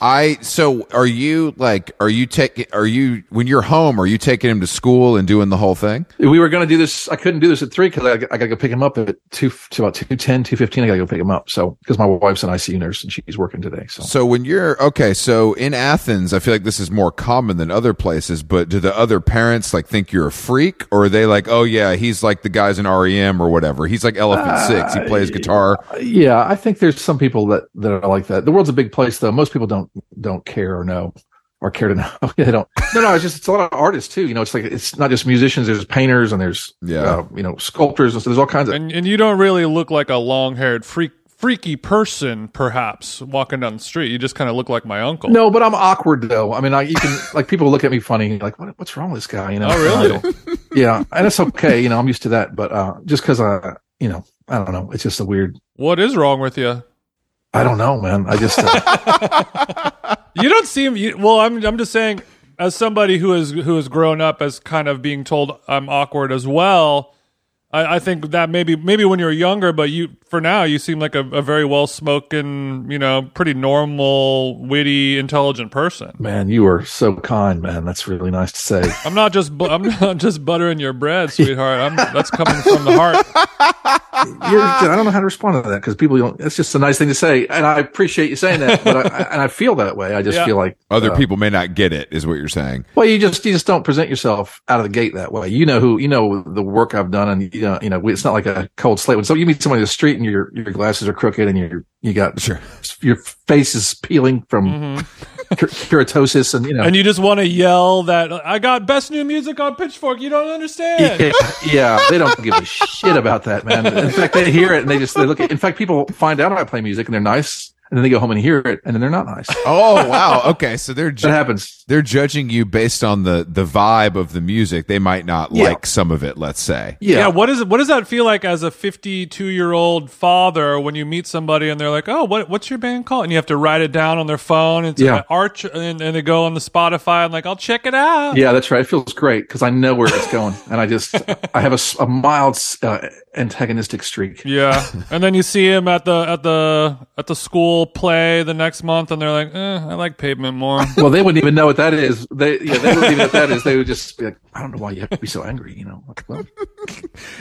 I so are you like are you taking are you when you're home are you taking him to school and doing the whole thing? we were going to do this. I couldn't do this at three because I, I got to go pick him up at two to about two ten, two fifteen. I got to go pick him up. So because my wife's an ICU nurse and she's working today. So So when you're okay, so in Athens, I feel like this is more common than other places, but do the other parents like think you're a freak or are they like, "Oh yeah, he's like the guys in REM or whatever. He's like Elephant uh, 6. He plays guitar." yeah, I think there's some people that that are like that. The world's a big place, though. Most people don't don't care or know or care to know. they don't. No, no. It's just it's a lot of artists too. You know, it's like it's not just musicians. There's painters and there's Yeah. uh, you know sculptors and so there's all kinds of. And and you don't really look like a long-haired freak freaky person perhaps walking down the street. You just kind of look like my uncle. No, but I'm awkward though. I mean, I you can like people look at me funny, like what, what's wrong with this guy? You know? Oh, really? I yeah, and it's okay. You know, I'm used to that. But uh just because I, you know, I don't know. It's just a weird. What is wrong with you? I don't know, man. I just. Uh, You don't seem you, well. I'm I'm just saying, as somebody who has who has grown up as kind of being told I'm awkward as well. I, I think that maybe maybe when you're younger, but you for now you seem like a, a very well spoken, you know, pretty normal, witty, intelligent person. man, you are so kind, man. That's really nice to say. I'm not just bu- I'm not just buttering your bread, sweetheart. I'm that's coming from the heart. You're, I don't know how to respond to that because people don't. It's just a nice thing to say, and I appreciate you saying that. But I, I, and I feel that way. I just Yeah. feel like Other uh, people may not get it is what you're saying. Well, you just you just don't present yourself out of the gate that way. You know who you know the work I've done, and you know you know it's not like a cold slate. When so you meet somebody in the street and your your glasses are crooked and you you got Sure. your face is peeling from mm-hmm. ker- keratosis, and you know And you just want to yell that I got best new music on Pitchfork. You don't understand. yeah, yeah, they don't give a shit about that, man. In fact, they hear it and they just they look. At, in fact, people find out I play music and they're nice, and then they go home and hear it, and then they're not nice. Oh, wow. Okay, so they're That happens. they're judging you based on the the vibe of the music. They might not Yeah. like some of it, let's say. Yeah, Yeah, what is it? What does that feel like as a 52 year old father when you meet somebody and they're like, "Oh, what what's your band called?" and you have to write it down on their phone. It's Yeah. an arch, and, and they go on the Spotify and like, "I'll check it out." Yeah, that's right. It feels great because I know where it's going, and I just I have a mild uh, antagonistic streak. Yeah, and then you see him at the at the at the school play the next month, and they're like, eh, "I like Pavement more." Well, they wouldn't even know what that is. They yeah, they wouldn't even know what that is. They would just be like, I don't know why you have to be so angry. You know, like, well,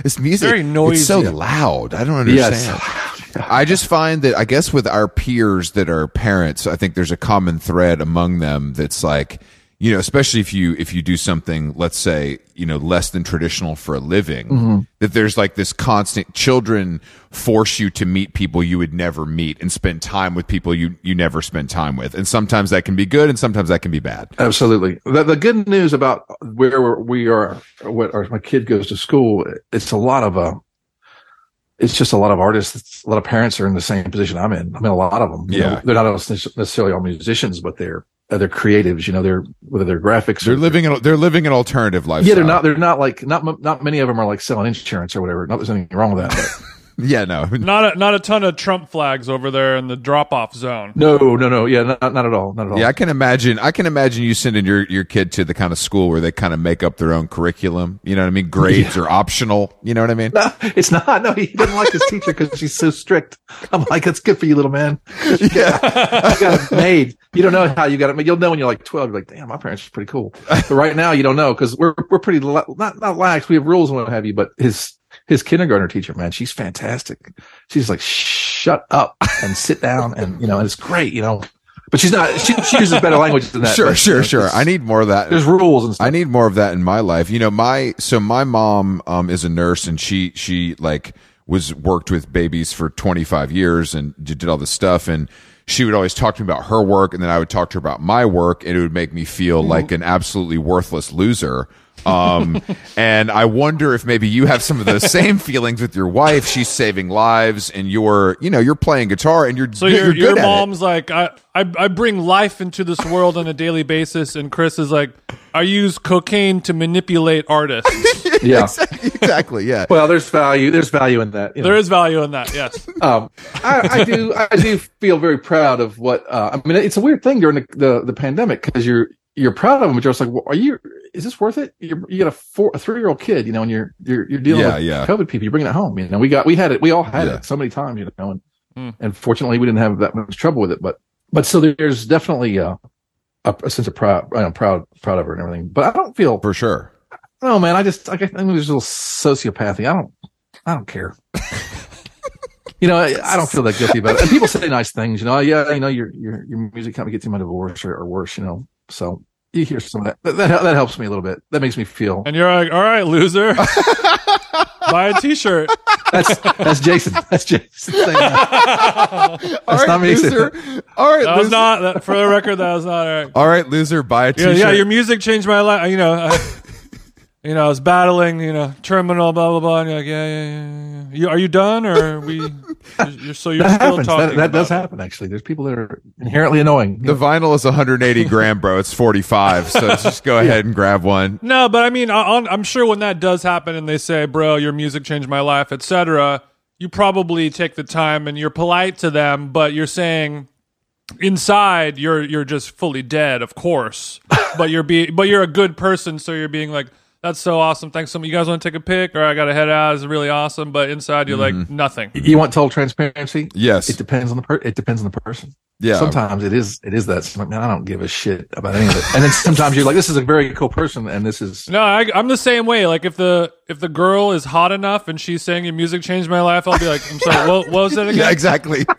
This music Very noisy. It's so loud. I don't yeah, understand. it's- I just find that I guess with our peers that are parents, I think there's a common thread among them that's like, you know, especially if you if you do something, let's say, you know, less than traditional for a living, Mm-hmm. that there's like this constant children force you to meet people you would never meet and spend time with people you you never spend time with. And sometimes that can be good and sometimes that can be bad. absolutely. The, the good news about where we are, what our, my kid goes to school, it's a lot of uh It's just a lot of artists. A lot of parents are in the same position I'm in. I mean, a lot of them. you Yeah. know, they're not necessarily all musicians, but they're they're creatives. You know, they're whether they're graphics. They're living an they're living an alternative lifestyle. Yeah, they're not. They're not like not not many of them are like selling insurance or whatever. Not there's anything wrong with that. But Yeah, no. Not a, not a ton of Trump flags over there in the drop off zone. no, no, no. Yeah, not, not at all. Not at all. Yeah, I can imagine. I can imagine you sending your, your kid to the kind of school where they kind of make up their own curriculum. You know what I mean? Grades are optional. You know what I mean? No, it's not. No, he didn't like his teacher because she's so strict. I'm like, that's good for you, little man. Yeah, you got it made. You don't know how you got it made. You'll know when you're like 12. You're like, damn, my parents are pretty cool. But right now, you don't know because we're we're pretty la- not not lax. We have rules and what have you. But his his kindergartner teacher, man, she's fantastic. She's like, shut up and sit down, and you know, and it's great. You know, but she's not. She, she uses better language than that. Sure, but, sure, you know, sure. I need more of that. There's rules and stuff. I need more of that in my life. You know, my so my mom um is a nurse and she she like was worked with babies for 25 years and did all this stuff and she would always talk to me about her work and then I would talk to her about my work and it would make me feel like an absolutely worthless loser. Um, and I wonder if maybe you have some of those same feelings with your wife. She's saving lives and you're, you know, you're playing guitar and you're, So you're, your good your at it. mom's like, I, I I bring life into this world on a daily basis, and Chris is like, I use cocaine to manipulate artists. Yeah. exactly. Yeah. Well, there's value. There's value in that. you know. there is value in that. Yes. um, I, I do I do feel very proud of what uh, I mean. It's a weird thing during the the, the pandemic because you're you're proud of them, but you're just like, well, are you? Is this worth it? You're, you got a four a three year old kid, you know, and you're you're you're dealing Yeah, with yeah. COVID people. You're bringing it home. You know, we got we had it. We all had Yeah. it so many times, you know, and Hmm. and fortunately we didn't have that much trouble with it. But but so there's definitely uh, a, a sense of proud, I'm proud proud of her and everything. But I don't feel For sure. no, man. I just, I think there's a little sociopathy. I don't, I don't care. you know, I, I don't feel that guilty about it. And people say nice things, you know, yeah, you know, your, your, your music company gets you my divorce or, or worse, you know, so you hear some of that. That, that. that helps me a little bit. That makes me feel And you're like, all right, loser, buy a T-shirt. that's, that's Jason. That's Jason. saying that. All That's not me. loser. All right, That was loser. not that, for the record. That was not all right. All right, loser. Buy a Yeah, t-shirt. yeah, your music changed my life. You know, I, you know, I was battling, you know, terminal, blah blah blah. And you're like, yeah, yeah, yeah. yeah. You, are you done, or are we? You're, you're, so you're That still happens. talking. That, that does it. happen, actually. There's people that are inherently annoying. the vinyl is 180 gram, bro. It's 45. So just go ahead and grab one. No, but I mean, I, I'm- I'm sure when that does happen, and they say, "Bro, your music changed my life," etc., you probably take the time and you're polite to them, but you're saying inside you're you're just fully dead, of course. but you're be but you're a good person, so you're being like, "That's so awesome! Thanks so much. You guys want to take a pic, or I got to head out. It's really awesome." But inside, you're like mm-hmm. nothing. you want total transparency? Yes. It depends on the per- it depends on the person. Yeah. Sometimes it is it is that. So, man, I don't give a shit about any of it. And then sometimes you're like, this is a very cool person, and this is No, I, I'm the same way. Like if the if the girl is hot enough and she's saying your music changed my life, I'll be like, I'm sorry, what, what was that again? Yeah, exactly.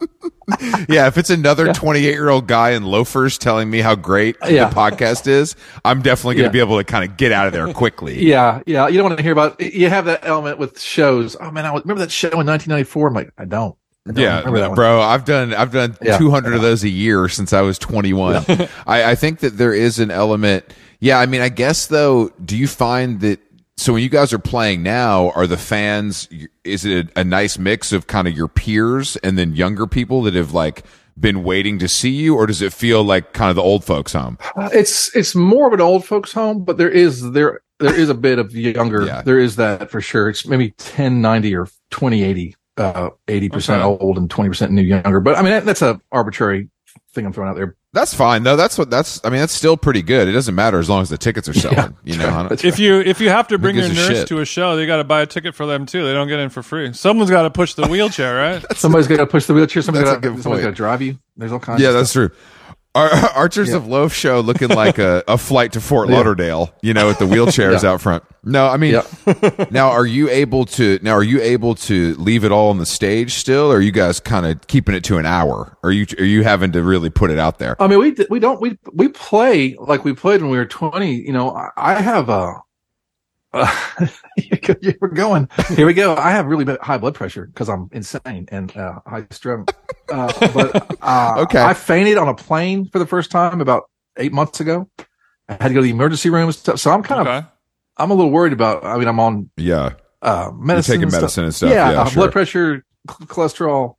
yeah, if it's another 28 year old guy in loafers telling me how great Yeah. the podcast is, I'm definitely going to Yeah. be able to kind of get out of there quickly. yeah, yeah. You don't want to hear about. You have that element with shows. Oh man, I remember that show in 1994. I'm like, I don't. I don't Yeah, bro, I've done I've done Yeah. 200 of those a year since I was 21. I, I think that there is an element. Yeah, I mean, I guess though, do you find that? So when you guys are playing now, are the fans? Is it a, a nice mix of kind of your peers and then younger people that have like been waiting to see you, or does it feel like kind of the old folks home? Uh, It's it's more of an old folks home, but there is there there is a bit of younger. Yeah. There is that for sure. It's maybe 1090 or 2080, uh, 80 percent Okay. old and 20 percent new younger. But I mean, that, that's a arbitrary thing I'm throwing out there. That's fine though. That's what that's. I mean, that's still pretty good. It doesn't matter as long as the tickets are selling. Yeah. you know, I don't- If you if you have to bring your gives a nurse shit? to a show, they got to buy a ticket for them too. They don't get in for free. Someone's got to push the wheelchair, right? Somebody's got to push the wheelchair. Somebody's That's got good somebody's point. got to drive you. There's all kinds. Yeah, of that's stuff. true. Ar- Archers Yeah. of Loaf show looking like a, a flight to Fort Yeah. Lauderdale, you know, with the wheelchairs Yeah. out front. No, I mean, Yeah. now are you able to now are you able to leave it all on the stage still, or are you guys kind of keeping it to an hour? Are you are you having to really put it out there? I mean, we we don't we we play like we played when we were 20. You know, I, I have a. Uh, we're going. Here we go. I have really high blood pressure because I'm insane and uh, high strung. Uh, but uh, Okay. I fainted on a plane for the first time about eight months ago. I had to go to the emergency room and stuff. So I'm kind of I'm a little worried about. I mean, I'm on Yeah, uh, medicine. taking and stuff. medicine and stuff. Yeah, Yeah, uh, sure. blood pressure, cholesterol.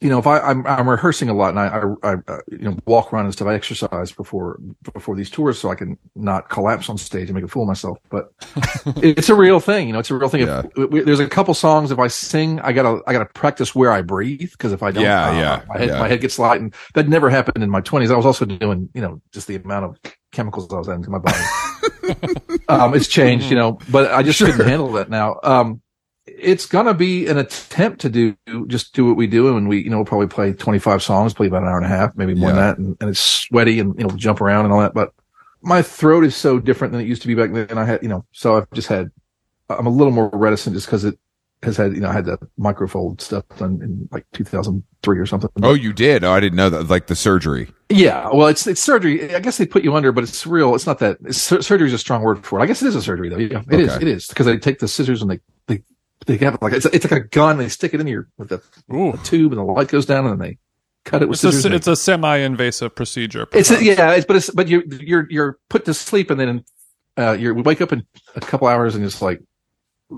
You know, if I, I'm I'm rehearsing a lot and I, I, I uh, you know walk around and stuff, I exercise before before these tours so I can not collapse on stage and make a fool of myself. But it's a real thing, you know. It's a real thing. Yeah. If, we- there's a couple songs. If I sing, I gotta I gotta practice where I breathe because if I don't, Yeah, uh, yeah, my head yeah. my head gets light, and that never happened in my 20s. I was also doing you know just the amount of chemicals I was adding to my body. um, it's changed, you know, but I just couldn't handle that now. Um, it's gonna be an attempt to do just do what we do, and we, you know, we'll probably play 25 songs, play about an hour and a half, maybe more Yeah. than that, and, and it's sweaty and you know jump around and all that. But my throat is so different than it used to be back then. I had, you know, so I've just had, I'm a little more reticent just because it has had, you know, I had the microfold stuff done in like 2003 or something. Oh, you did? Oh, I didn't know that. Like the surgery. Yeah, well, it's it's surgery. I guess they put you under, but it's real. It's not that. It's, surgery is a strong word for it. I guess it is a surgery, though. Yeah, it is. Okay. It is because they take the scissors and they they have like it's, it's like a gun. They stick it in your with the, the tube, and the light goes down, and then they cut it with It's a, it's a semi-invasive procedure. It's a, yeah, it's, but it's but you you're you're put to sleep and then uh, you wake up in a couple hours and it's like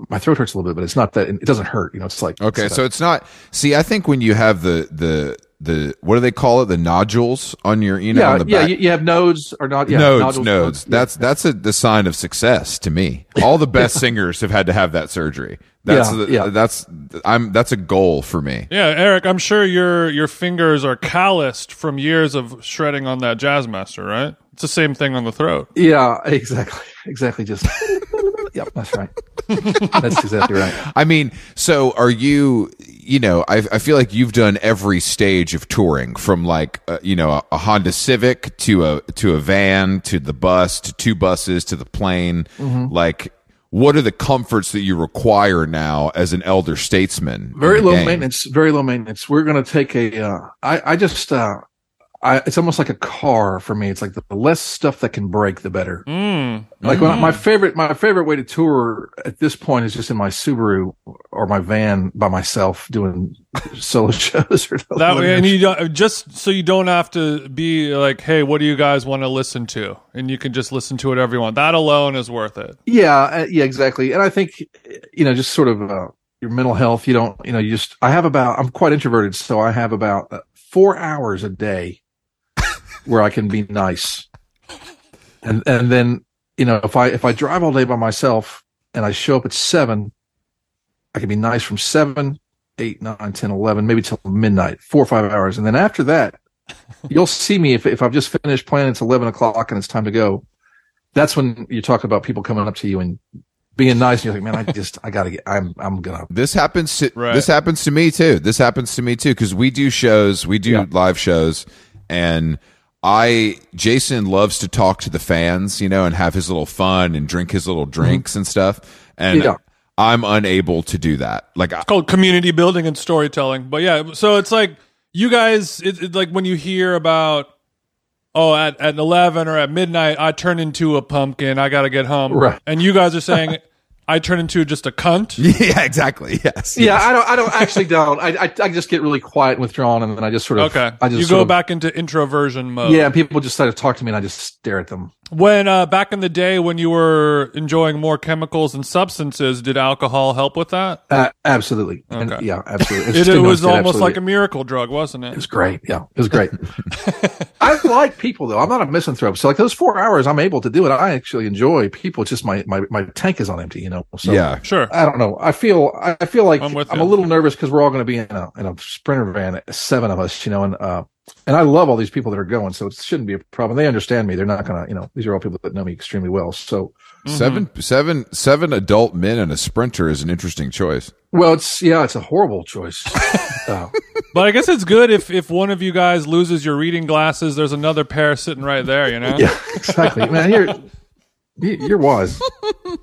my throat hurts a little bit, but it's not that it doesn't hurt. You know, it's like Okay, it's so it's not. See, I think when you have the the the what do they call it? The nodules on your you know yeah, on the yeah. back. You, you have nodes or not? Yeah, nodes, nodules, nodes. That's that's a the sign of success to me. All the best singers have had to have that surgery. That's Yeah, the, yeah. that's I'm that's a goal for me. Yeah, Eric, I'm sure your your fingers are calloused from years of shredding on that Jazzmaster, right? It's the same thing on the throat. Yeah, exactly, exactly. Just yep, that's right. that's exactly right. I mean, so are you? You know, I I feel like you've done every stage of touring, from like uh, you know a, a Honda Civic to a to a van to the bus to two buses to the plane. Mm-hmm. Like, what are the comforts that you require now as an elder statesman? Very low game? maintenance. Very low maintenance. We're going to take a. Uh, I I just. Uh, I, it's almost like a car for me. It's like the less stuff that can break, the better. Mm. Like when I- my favorite, my favorite way to tour at this point is just in my Subaru or my van by myself doing solo shows or That way, and you don't, just so you don't have to be like, "Hey, what do you guys want to listen to?" And you can just listen to whatever you want. That alone is worth it. Yeah, uh, yeah, exactly. And I think, you know, just sort of uh, your mental health. You don't, you know, you just. I have about. I'm quite introverted, so I have about uh, four hours a day where I can be nice, and and then you know, if I if I drive all day by myself and I show up at seven, I can be nice from seven, eight, nine, ten, eleven, maybe till midnight, four or five hours, and then after that, you'll see me if if I've just finished playing. It's eleven o'clock and it's time to go. That's when you talk about people coming up to you and being nice, and you're like, man, I just I gotta get. I'm I'm gonna. This happens to Right. this happens to me too. This happens to me too because we do shows, we do Yeah. live shows, and I Jason loves to talk to the fans, you know, and have his little fun and drink his little drinks and stuff. And Mm-hmm. Yeah. I'm unable to do that. Like, I, It's called community building and storytelling. But yeah, so it's like you guys, it, it, like when you hear about, oh, at, at 11 or at midnight, I turn into a pumpkin, I got to get home. Right. And you guys are saying, I turn into just a cunt. yeah, exactly. Yes. Yeah, I don't. I don't actually don't. I, I I just get really quiet and withdrawn, and then I just sort of. Okay. I just you go of- back into introversion mode. Yeah, and people just start to talk to me, and I just stare at them. When uh, back in the day when you were enjoying more chemicals and substances, did alcohol help with that? Uh, absolutely. And yeah, absolutely. It, it Stimulants was almost absolutely. like a miracle drug, wasn't It it? was great. Yeah, it was great. I like people though. I'm not a misanthrope. So like those four hours, I'm able to do it. I actually enjoy people. It's just my my my tank is on empty. You know. So Yeah. Sure. I don't know. I feel I feel like I'm I'm, a little nervous because we're all going to be in a in a sprinter van, seven of us, you know, and uh, and I love all these people that are going, so it shouldn't be a problem. They understand me. They're not going to, you know, these are all people that know me extremely well. So, Seven, seven, seven adult men and a sprinter is an interesting choice. well, it's yeah, it's a horrible choice. uh, But I guess it's good if if one of you guys loses your reading glasses, there's another pair sitting right there, you know? yeah, exactly, man. You're you- you're wise,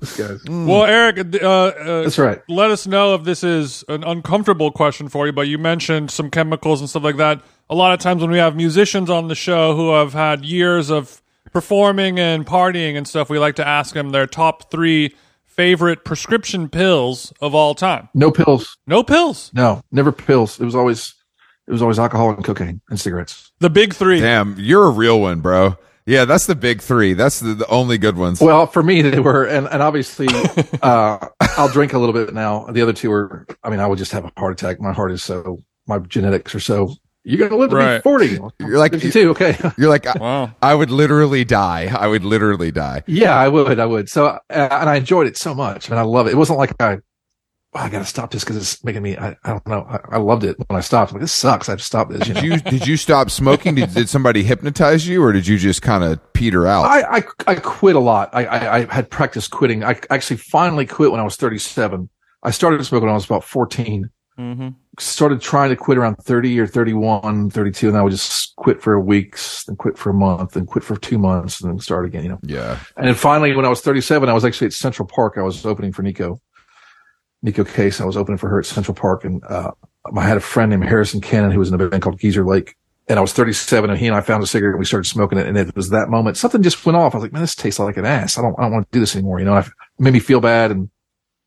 this guy's. Well, Eric, uh, uh, That's right. let us know if this is an uncomfortable question for you, but you mentioned some chemicals and stuff like that. A lot of times when we have musicians on the show who have had years of performing and partying and stuff, we like to ask them their top three favorite prescription pills of all time. No pills. No pills. No, never pills. It was always it was always alcohol and cocaine and cigarettes. The big three. Damn, you're a real one, bro. Yeah, that's the big three. That's the, the only good ones. Well, for me, they were, and, and obviously, uh, I'll drink a little bit now. The other two are, I mean, I would just have a heart attack. My heart is so, my genetics are so, you're going to live to Right. be 40. You're like- 52. Okay. You're like, I, Wow. I would literally die. I would literally die. yeah, I would. I would. So, uh, and I enjoyed it so much. I mean, I love it. It wasn't like I, "Oh, I got to stop this because it's making me, I, I don't know. I, I loved it when I stopped. I'm like, this sucks. I have to stop this. You know? Did you did you stop smoking? Did, did somebody hypnotize you, or did you just kind of peter out? I, I I quit a lot. I, I I had practiced quitting. I actually finally quit when I was 37. I started smoking when I was about 14. Mm-hmm. Started trying to quit around 30 or 31, 32, and I would just quit for weeks week, then quit for a month, then quit for two months, and then start again. You know. yeah, And then finally, when I was 37, I was actually at Central Park. I was opening for Neko, Neko Case. I was opening for her at Central Park, and uh, I had a friend named Harrison Cannon who was in a band called Geezer Lake. And I was 37, and he and I found a cigarette, and we started smoking it. And it was that moment something just went off. I was like, "Man, this tastes like an ass. I don't, I don't want to do this anymore." You know, I, it made me feel bad, and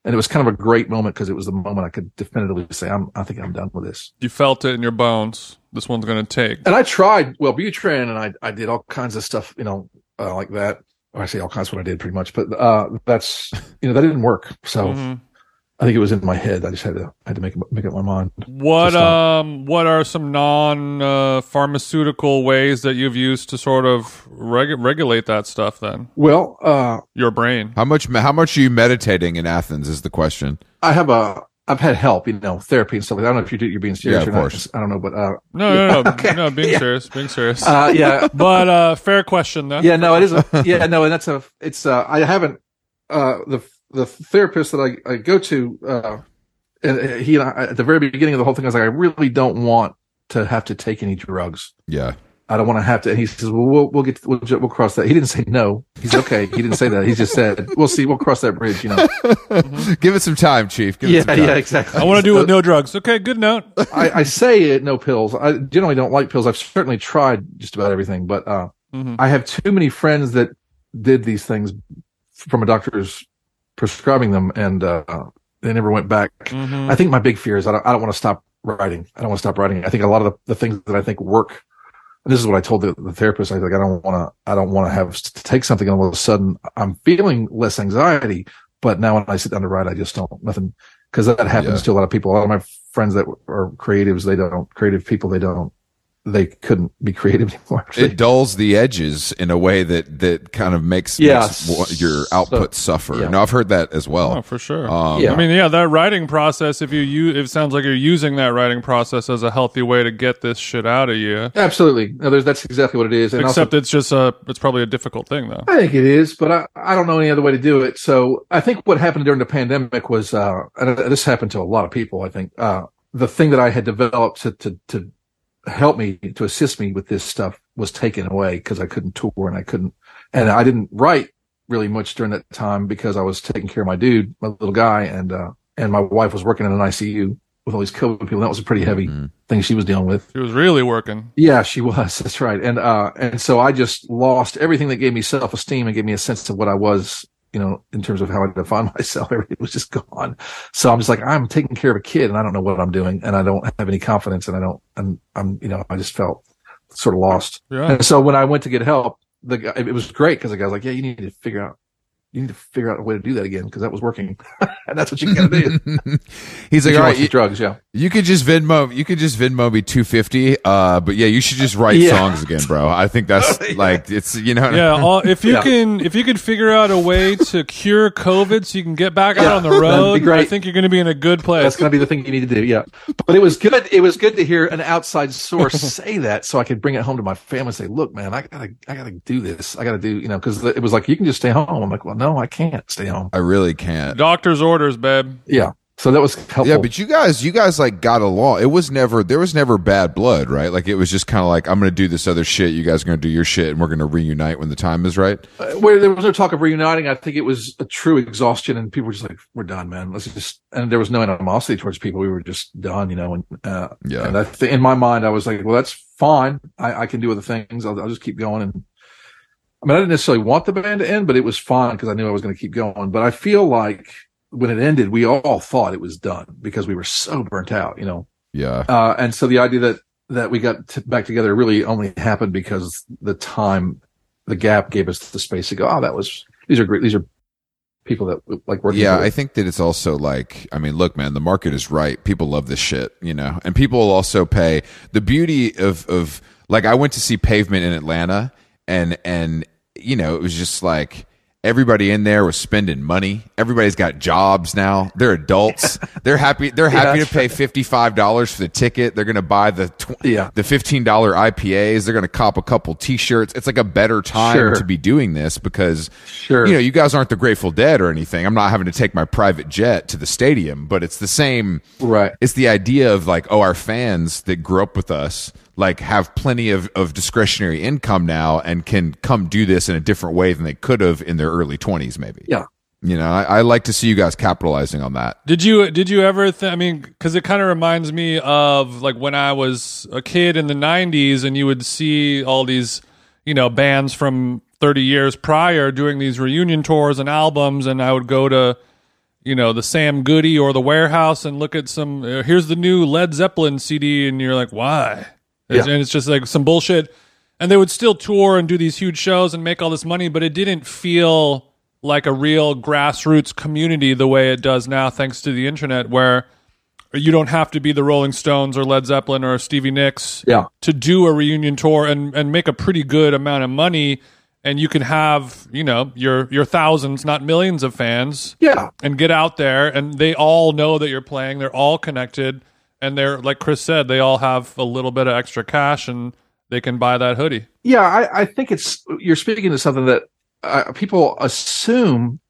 and it was kind of a great moment because it was the moment I could definitively say, I'm, I think I'm done with this. You felt it in your bones. This one's going to take. And I tried Wellbutrin and I, I did all kinds of stuff, you know, uh, like that. Or I say all kinds of what I did pretty much, but, uh, that's, you know, that didn't work. So Mhm. I think it was in my head. I just had to, I had to make, make up my mind. What uh, um what are some non uh, pharmaceutical ways that you've used to sort of reg- regulate that stuff then? Well, uh, Your brain. How much? How much are you meditating in Athens? Is the question. I have a, I've had help, you know, therapy and stuff. like that. I don't know if you're, you're being serious Yeah, or of not. course. I don't know, but, uh, No, no, no. Okay. No, being Yeah. serious, being serious. uh, yeah, but uh fair question though. yeah, no, it is. A, yeah, no, and that's a. It's. Uh, I haven't. Uh, the the therapist that I, I go to, uh, and he and I, at the very beginning of the whole thing, I was like, I really don't want to have to take any drugs. Yeah. I don't want to have to. And he says, well, we'll, we'll get, we'll, we'll cross that. He didn't say no. He's okay. He didn't say that. He just said, we'll see. We'll cross that bridge, you know? Give it some time, Chief. Give it yeah, some time. yeah, exactly. I want to do it with no drugs. Okay, good note. I, I say it, no pills. I generally don't like pills. I've certainly tried just about everything, but, uh, Mhm. I have too many friends that did these things from a doctor's prescribing them and, uh, they never went back. Mhm. I think my big fear is I don't, I don't want to stop writing. I don't want to stop writing. I think a lot of the, the things that I think work. And this is what I told the, the therapist. I was like, I don't want to, I don't want to have to take something and all of a sudden I'm feeling less anxiety. But now when I sit down to write, I just don't, nothing, cause that happens Yeah. to a lot of people. A lot of my friends that are creatives, they don't, creative people, they don't, they couldn't be creative anymore. It dulls the edges in a way that that kind of makes, Yeah, makes wa- your so- output suffer. yeah. No, I've heard that as well. Oh, for sure. Um, Yeah. I mean, yeah, that writing process. If you use, it sounds like you're using that writing process as a healthy way to get this shit out of you. Absolutely. No, there's, that's exactly what it is. And also- Except it's just a, it's probably a difficult thing though. I think it is, but I, I don't know any other way to do it. So I think what happened during the pandemic was, uh, and this happened to a lot of people, I think, uh, the thing that I had developed to, to, to help me, to assist me with this stuff was taken away because I couldn't tour and I couldn't, and I didn't write really much during that time because I was taking care of my dude, my little guy, and, uh, and my wife was working in an ICU with all these COVID people. That was a pretty heavy Mhm. thing she was dealing with. She was really working. Yeah, she was. That's right. And uh and so I just lost everything that gave me self esteem and gave me a sense of what I was, you know, in terms of how I define myself. Everything was just gone. So I'm just like, I'm taking care of a kid and I don't know what I'm doing and I don't have any confidence and I don't and I'm you know, I just felt sort of lost. Yeah. And so when I went to get help, the guy it was great because the guy was like, Yeah, you need to figure out you need to figure out a way to do that again because that was working. and that's what you gotta do. He's like, You all want you, drugs, yeah. you could just Venmo, you could just Venmo me two fifty. Uh, but yeah, you should just write Yeah. songs again, bro. I think that's like it's you know. Yeah, all, if you Yeah. can, if you could figure out a way to cure COVID so you can get back out on the road, I think you're going to be in a good place. That's going to be the thing you need to do. Yeah. But it was good. It was good to hear an outside source say that so I could bring it home to my family and say, look, man, I gotta, I gotta do this. I gotta do, you know, cause it was like, you can just stay home. I'm like, well, no, I can't stay home. I really can't. Doctor's orders, babe. Yeah. So that was helpful. Yeah, but you guys, you guys like got along. It was never, there was never bad blood, right? Like it was just kind of like, I'm going to do this other shit. You guys are going to do your shit and we're going to reunite when the time is right. Uh, where there was no talk of reuniting, I think it was a true exhaustion and people were just like, we're done, man. Let's just, and there was no animosity towards people. We were just done, you know, and, uh, Yeah. and I th- in my mind, I was like, well, that's fine. I, I can do other things. I'll, I'll just keep going. And I mean, I didn't necessarily want the band to end, but it was fine because I knew I was going to keep going. But I feel like when it ended, we all thought it was done because we were so burnt out, you know? Yeah. Uh, and so the idea that, that we got t- back together really only happened because the time, the gap gave us the space to go, oh, that was, these are great. These are people that like working. Yeah. I think that it's also like, I mean, look, man, the market is right. People love this shit, you know, and people will also pay. The beauty of, of like, I went to see Pavement in Atlanta and, and, you know, it was just like, everybody in there was spending money. Everybody's got jobs now. They're adults. They're happy. They're happy to pay $55 for the ticket. They're going to buy the, tw- Yeah. the $15 IPAs. They're going to cop a couple t-shirts. It's like a better time Sure. to be doing this because Sure. you know, you guys aren't the Grateful Dead or anything. I'm not having to take my private jet to the stadium, but it's the same. Right. It's the idea of like, oh, our fans that grew up with us, like, have plenty of, of discretionary income now and can come do this in a different way than they could have in their early 20s, maybe. Yeah. You know, I, I like to see you guys capitalizing on that. Did you did you ever? Th- I mean, because it kind of reminds me of like when I was a kid in the '90s, and you would see all these, you know, bands from 30 years prior doing these reunion tours and albums, and I would go to, you know the Sam Goody or the Warehouse and look at some. Uh, here's the new Led Zeppelin CD, and you're like, why? It's- Yeah. And it's just like some bullshit. And they would still tour and do these huge shows and make all this money, but it didn't feel like a real grassroots community the way it does now, thanks to the internet, where you don't have to be the Rolling Stones or Led Zeppelin or Stevie Nicks Yeah. to do a reunion tour and, and make a pretty good amount of money. And you can have, you know, your your thousands, not millions of fans, Yeah. and get out there and they all know that you're playing. They're all connected and they're like Chris said, they all have a little bit of extra cash and they can buy that hoodie. Yeah, I, I think it's you're speaking to something that uh, people assume,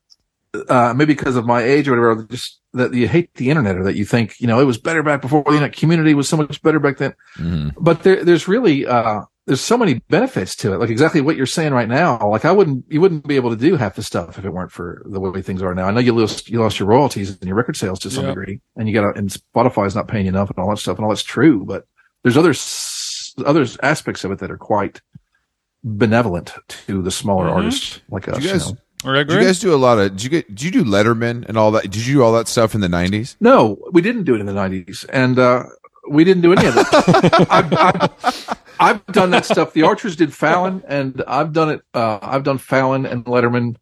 uh, maybe because of my age or whatever, just that you hate the internet or that you think you know it was better back before the internet community was so much better back then. Mhm. But there, there's really uh, there's so many benefits to it. Like exactly what you're saying right now. Like I wouldn't you wouldn't be able to do half the stuff if it weren't for the way things are now. I know you lost you lost your royalties and your record sales to some Yeah. degree, and you got and Spotify's not paying you enough and all that stuff, and all that's true. But there's other other aspects of it that are quite benevolent to the smaller Mhm. artists like us. Do you guys, know? Did you guys do a lot of? Did you get? Did you do Letterman and all that? Did you do all that stuff in the nineties? No, we didn't do it in the '90s, and uh, we didn't do any of it. I've, I've, I've done that stuff. The Archers did Fallon, and I've done it. Uh, I've done Fallon and Letterman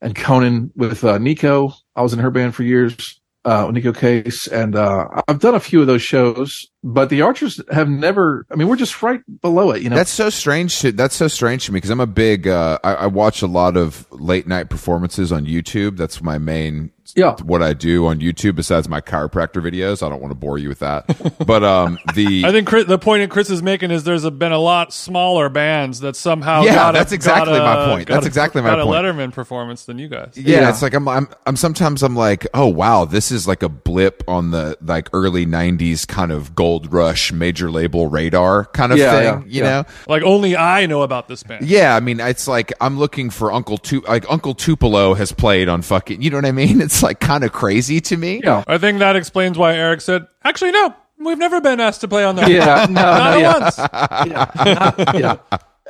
and Conan with uh, Neko. I was in her band for years, uh, Neko Case, and uh, I've done a few of those shows. But the Archers have never. I mean, we're just right below it. You know, That's so strange. To, that's so strange to me because I'm a big. Uh, I, I watch a lot of late night performances on YouTube. That's my main. Yeah. What I do on YouTube besides my chiropractor videos. I don't want to bore you with that, but um, the I think Chris, the point that Chris is making is there's a, been a lot smaller bands that somehow Yeah, got a- that's exactly got a- my point. That's a- exactly my got point. a Letterman performance than you guys. yeah, Yeah. it's like I'm, I'm I'm sometimes I'm like, oh wow, this is like a blip on the like early '90s kind of gold rush major label radar kind of Yeah, thing, yeah, you yeah. know? Like only I know about this band. Yeah, I mean, it's like I'm looking for Uncle Tu like Uncle Tupelo has played on fucking, you know what I mean? It's like kind of crazy to me. yeah. I think that explains why Eric said, "Actually, no, we've never been asked to play on that. Yeah, no, not no, yeah. once." yeah.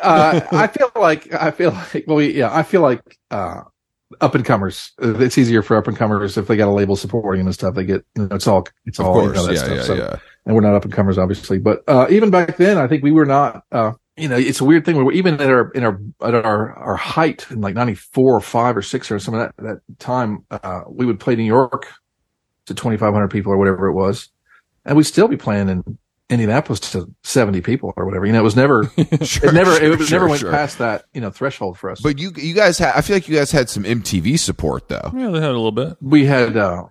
Uh, I feel like I feel like well, yeah, I feel like uh, up and comers. It's easier for up and comers if they got a label supporting them and stuff. They get you know, it's all it's Of all course, you know, that yeah, stuff. yeah, so, yeah. And we're not up and comers, obviously, but uh, even back then, I think we were not. Uh, you know, it's a weird thing where even at our in our at our our height in like ninety four or five or six or some of that that time, uh, we would play New York to twenty five hundred people or whatever it was, and we'd still be playing in Indianapolis to seventy people or whatever. You know, it was never Sure, it never sure, it was sure, never went sure. past that you know threshold for us. But you you guys had I feel like you guys had some MTV support though. Yeah, they had a little bit. we had uh,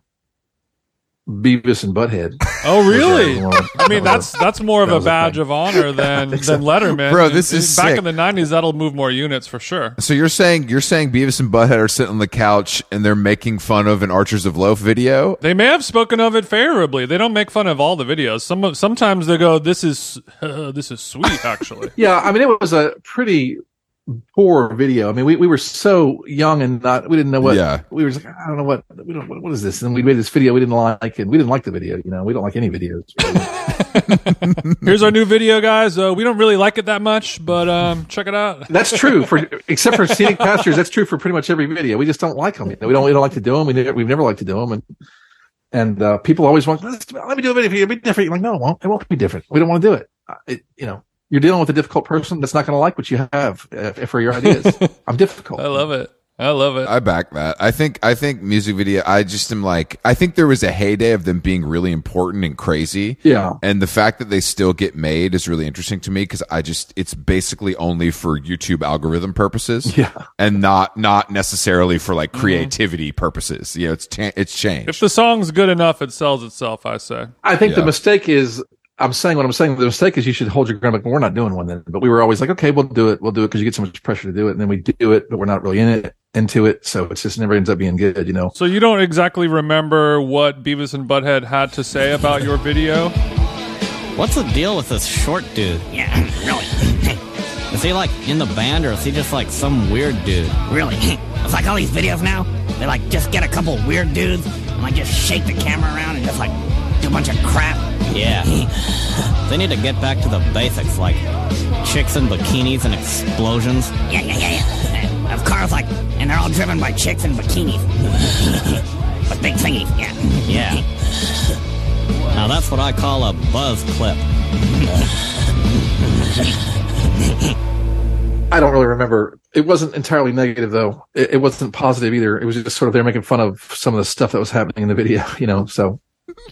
Beavis and Butthead. Oh, really? That was one. I mean, that's that's more of That a was a badge of honor than than Letterman. Bro, this is back sick. in the '90s. That'll move more units for sure. So you're saying you're saying Beavis and Butthead are sitting on the couch and they're making fun of an Archers of Loaf video? They may have spoken of it favorably. They don't make fun of all the videos. Some sometimes they go, "This is this is sweet." Actually, Yeah, I mean, it was a pretty poor video. I mean, we, we were so young and not, we didn't know what, Yeah. we were just like, I don't know what, we don't, what, what is this? And we made this video we didn't like, it. we didn't like the video, you know, we don't like any videos. really. here's our new video, guys. Uh, we don't really like it that much, but um, check it out. that's true for, except for scenic pastures. That's true for pretty much every video. We just don't like them. You know, we don't, we don't like to do them. We never, we've never liked to do them. And, and, uh, people always want, "Let's- me do a video you. It'll be different. You're like, no, it won't. It won't be different. We don't want to do it. Uh, it you know, you're dealing with a difficult person that's not going to like what you have uh, for your ideas. I'm difficult. I love it. I love it. I back that. I think I think music video I just am like I think there was a heyday of them being really important and crazy. Yeah. And the fact that they still get made is really interesting to me because I just it's basically only for YouTube algorithm purposes. Yeah. And not not necessarily for like creativity purposes. You know, it's cha- it's changed. if the song's good enough, it sells itself. I say. I think Yeah. the mistake is I'm saying what I'm saying. The mistake is you should hold your ground. Like, we're not doing one then, but we were always like, okay, we'll do it. We'll do it because you get so much pressure to do it, and then we do it, but we're not really in it into it. So it's just never ends up being good, you know. So you don't exactly remember what Beavis and Butthead had to say about your video? What's the deal with this short dude? Yeah, really. Is he like in the band or is he just like some weird dude? Really. It's like all these videos now, they like just get a couple weird dudes and like just shake the camera around and just like do a bunch of crap. Yeah. they need to get back to the basics like chicks in bikinis and explosions. Yeah, yeah, yeah, yeah. Of cars like, and they're all driven by chicks in bikinis. A big thingy, yeah. Yeah. Now that's what I call a buzz clip. I don't really remember. It wasn't entirely negative though. It, it wasn't positive either. It was just sort of they're making fun of some of the stuff that was happening in the video, you know. So,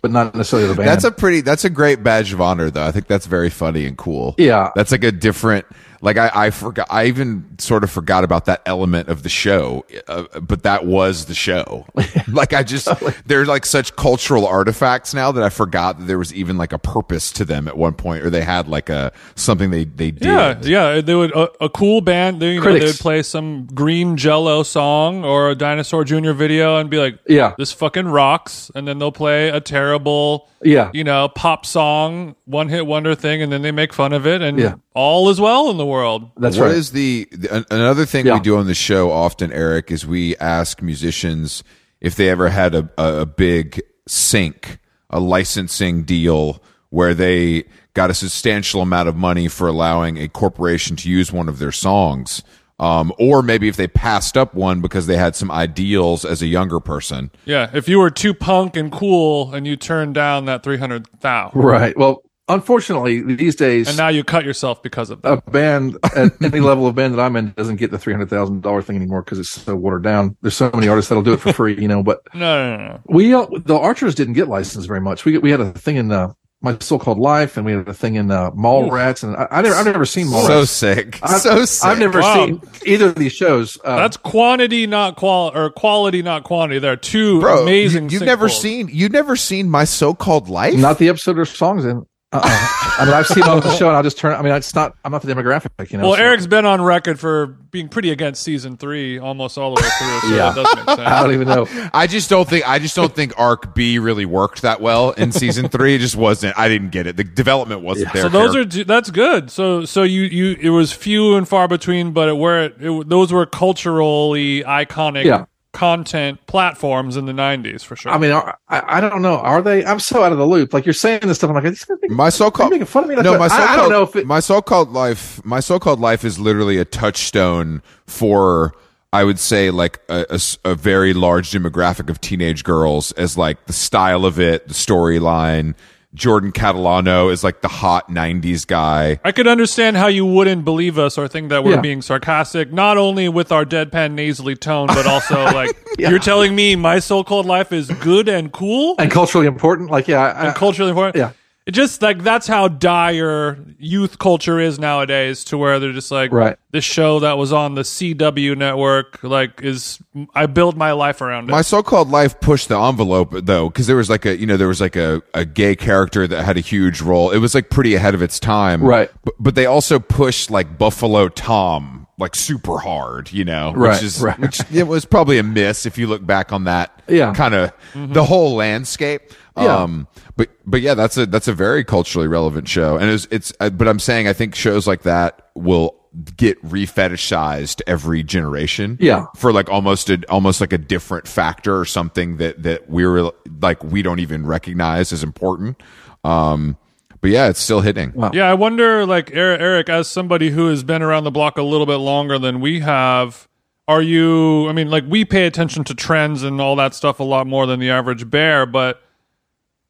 but not necessarily the band. That's a pretty. That's a great badge of honor, though. I think that's very funny and cool. Yeah. that's like a different. Like I, I forgot. I even sort of forgot about that element of the show, uh, but that was the show. like I just, they're like such cultural artifacts now that I forgot that there was even like a purpose to them at one point, or they had like a something they they did. Yeah, yeah. They would a, a cool band. They, you know, they'd play some Green Jello song or a Dinosaur Jr. video and be like, Yeah. this fucking rocks." And then they'll play a terrible, Yeah. you know, pop song, one hit wonder thing, and then they make fun of it, and Yeah. all is well in the world. That's What right. is the, the another thing Yeah. we do on the show often, Eric, is we ask musicians if they ever had a, a, a big sync, a licensing deal where they got a substantial amount of money for allowing a corporation to use one of their songs. Um, or maybe if they passed up one because they had some ideals as a younger person. Yeah, if you were too punk and cool and you turned down that three hundred thousand, right. Well, unfortunately, these days, and now you cut yourself because of that. a band at any level of band that I'm in doesn't get the three hundred thousand dollar thing anymore because it's so watered down. There's so many artists that'll do it for free, you know. But No, no, no, no. we uh, the Archers didn't get licensed very much. We we had a thing in uh, my so-called life, and we had a thing in uh, Mallrats, and I, I never I've never seen Mall So Rats. sick. I've, so sick. I've never Wow. seen either of these shows. Uh, That's quantity, not qual, or quality, not quantity. There are two Bro, amazing. you, you've never seen you've never seen my so-called life? not the episode or songs in. Uh-uh. I mean, I've seen it on the show, and I'll just turn. I mean, it's not. I'm not the demographic, you know. Well, so- Eric's been on record for being pretty against season three almost all the way through. So Yeah. that does make sense. I don't even know. I just don't think I just don't think Arc B really worked that well in season three. It just wasn't. I didn't get it. The development wasn't there. So those Eric. are that's good. So so you you it was few and far between, but it were it, it, those were culturally iconic Yeah. Content platforms in the '90s for sure. I mean, are, I, I don't know. Are they? I'm so out of the loop. Like you're saying this stuff. I'm like, these guys making, my so-called making fun of me. Like, no, what? my so-called, I, don't know if it. my so-called life. My so-called life is literally a touchstone for. I would say like a a very large demographic of teenage girls as like the style of it, the storyline. Jordan Catalano is like the hot '90s guy. I could understand how you wouldn't believe us or think that we're Yeah. being sarcastic, not only with our deadpan nasally tone, but also like you're telling me my so-called life is good and cool and culturally important. Like, yeah, I, and culturally important. yeah. It just like that's how dire youth culture is nowadays to where they're just like Right. this show that was on the CW network like is I build my life around it. My so-called life pushed the envelope though, because there was like a you know there was like a, a gay character that had a huge role. It was like pretty ahead of its time, Right. But, but they also pushed like Buffalo Tom like super hard, you know, Right, which is right. which it was probably a miss if you look back on that, Yeah. kind of the whole landscape. Yeah. Um, but but yeah, that's a that's a very culturally relevant show, and it's it's. uh, But I'm saying I think shows like that will get refetishized every generation Yeah. for like almost a almost like a different factor or something that that we're like we don't even recognize as important um but yeah it's still hitting Yeah, I wonder, like Eric, Eric, as somebody who has been around the block a little bit longer than we have, are you? I mean, like we pay attention to trends and all that stuff a lot more than the average bear, but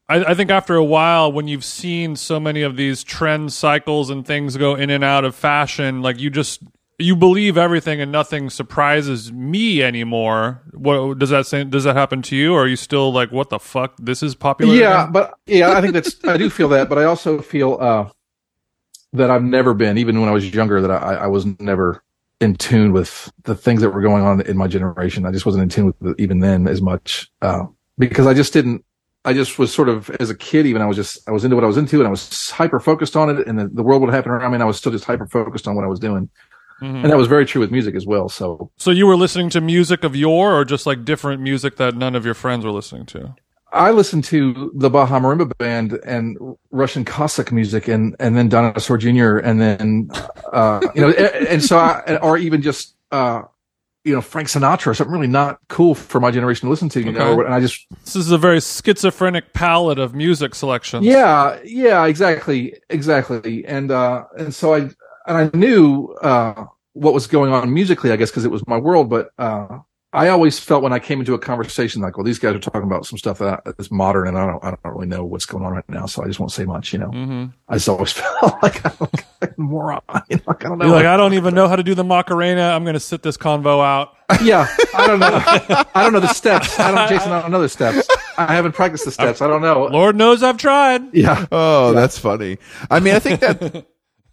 I, I think after a while, when you've seen so many of these trend cycles and things go in and out of fashion, like you just you believe everything and nothing surprises me anymore. What does that say? Does that happen to you, or are you still like, what the fuck? This is popular. Yeah, again? but yeah, I think that's I do feel that, but I also feel uh, that I've never been, even when I was younger, that I, I was never in tune with the things that were going on in my generation. I just wasn't in tune with it even then as much uh, because I just didn't. I just was sort of as a kid, even I was just I was into what I was into, and I was hyper focused on it, and the, the world would happen around me, and I was still just hyper focused on what I was doing, and that was very true with music as well. So So you were listening to music of yore, or just like different music that none of your friends were listening to? I listened to the Baja Marimba Band and Russian Cossack music, and and then Dinosaur Jr. and then uh, you know, and, and so I, or even just uh, you know Frank Sinatra or something really not cool for my generation to listen to. You Okay. know, and I just This is a very schizophrenic palette of music selections. yeah, yeah, exactly, exactly, and uh, and so I and I knew uh what was going on musically, I guess, because it was my world, but uh, I always felt when I came into a conversation like, well, these guys are talking about some stuff that is modern, and I don't, I don't really know what's going on right now, so I just won't say much. You know, Mm-hmm. I just always felt like I'm like a moron. You know, like, I don't know. You're like, I don't even know how to do the Macarena. I'm going to sit this convo out. yeah, I don't know. I don't know the steps. I don't, Jason. I don't know the steps. I haven't practiced the steps. I don't know. Lord knows I've tried. Yeah, Oh, that's funny. I mean, I think that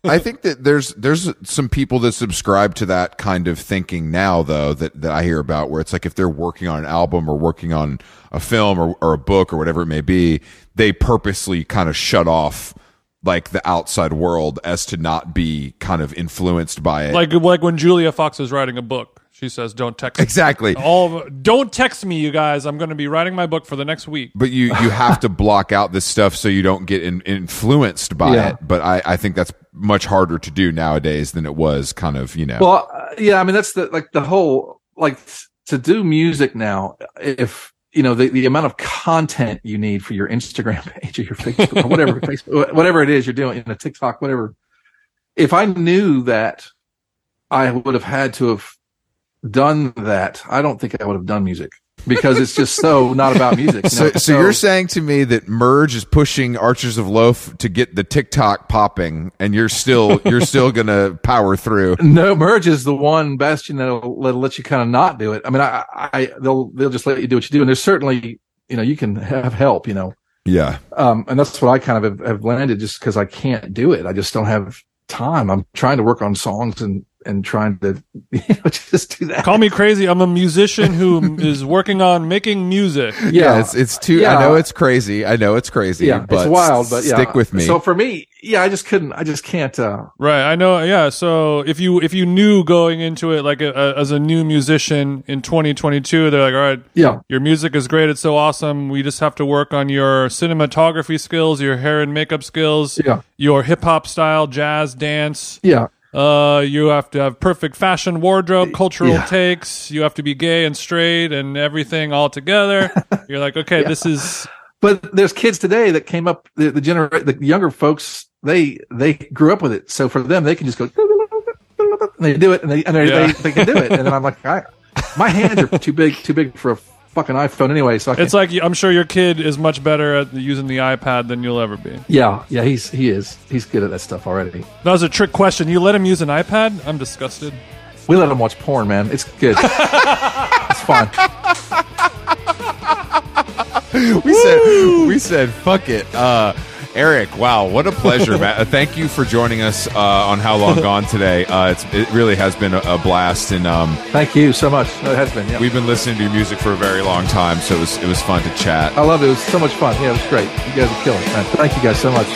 I think that there's there's some people that subscribe to that kind of thinking now, though that that I hear about, where it's like if they're working on an album or working on a film or or a book or whatever it may be, they purposely kind of shut off like the outside world as to not be kind of influenced by it. Like like when Julia Fox is writing a book, she says, "Don't text." exactly. All of, don't text me, you guys. I'm going to be writing my book for the next week. but you you have to block out this stuff so you don't get in, influenced by Yeah. it. But I I think that's much harder to do nowadays than it was kind of you know. Well, uh, yeah, I mean that's the like the whole like to do music now. If you know the, the amount of content you need for your Instagram page or your Facebook or whatever Facebook whatever it is you're doing, you know, TikTok, whatever. If I knew that, I would have had to have done that. I don't think I would have done music because it's just so not about music. you So, know? so you're saying to me that Merge is pushing Archers of Loaf to get the TikTok popping, and you're still you're still gonna power through. No, merge is the one bastion that'll let, let you kind of not do it. I mean, I, I, they'll, they'll just let you do what you do. And there's certainly, you know, you can have help, you know. Yeah, Um, and that's what I kind of have, have landed just because I can't do it. I just don't have time. I'm trying to work on songs and, and trying to, you know, just do that. Call me crazy. I'm a musician who is working on making music. yeah. It's it's too. I know it's crazy. I know it's crazy. yeah, but it's wild, but yeah. stick with me. So for me, yeah, I just couldn't, I just can't, uh, Right, I know. Yeah, so if you if you knew going into it like a, a, as a new musician in 2022, they're like, all right, yeah, your music is great, it's so awesome. We just have to work on your cinematography skills, your hair and makeup skills, Yeah. your hip hop style, jazz, dance. yeah. Uh, you have to have perfect fashion, wardrobe, cultural Yeah. takes. You have to be gay and straight and everything all together. You're like, okay, this is But there's kids today that came up, the, the genera- the younger folks, they, they grew up with it. So for them, they can just go, and they do it and they, and they, Yeah. they, they can do it. And then I'm like, I, my hands are too big, too big for a fucking iPhone anyway. So I it's like I'm sure your kid is much better at using the iPad than you'll ever be. yeah, yeah, he's, he is, he's good at that stuff already. That was a trick question. You let him use an iPad? I'm disgusted. We let him watch porn, man. It's good. it's fine. we said we said fuck it. Uh, Eric, wow, what a pleasure, man! Uh, Thank you for joining us uh, on How Long Gone today. Uh, it's, it really has been a, a blast, and um, Thank you so much. No, it has been. Yeah. we've been listening to your music for a very long time, so it was it was fun to chat. I love it. It was so much fun. Yeah, it was great. You guys are killing it, man. Thank you guys so much.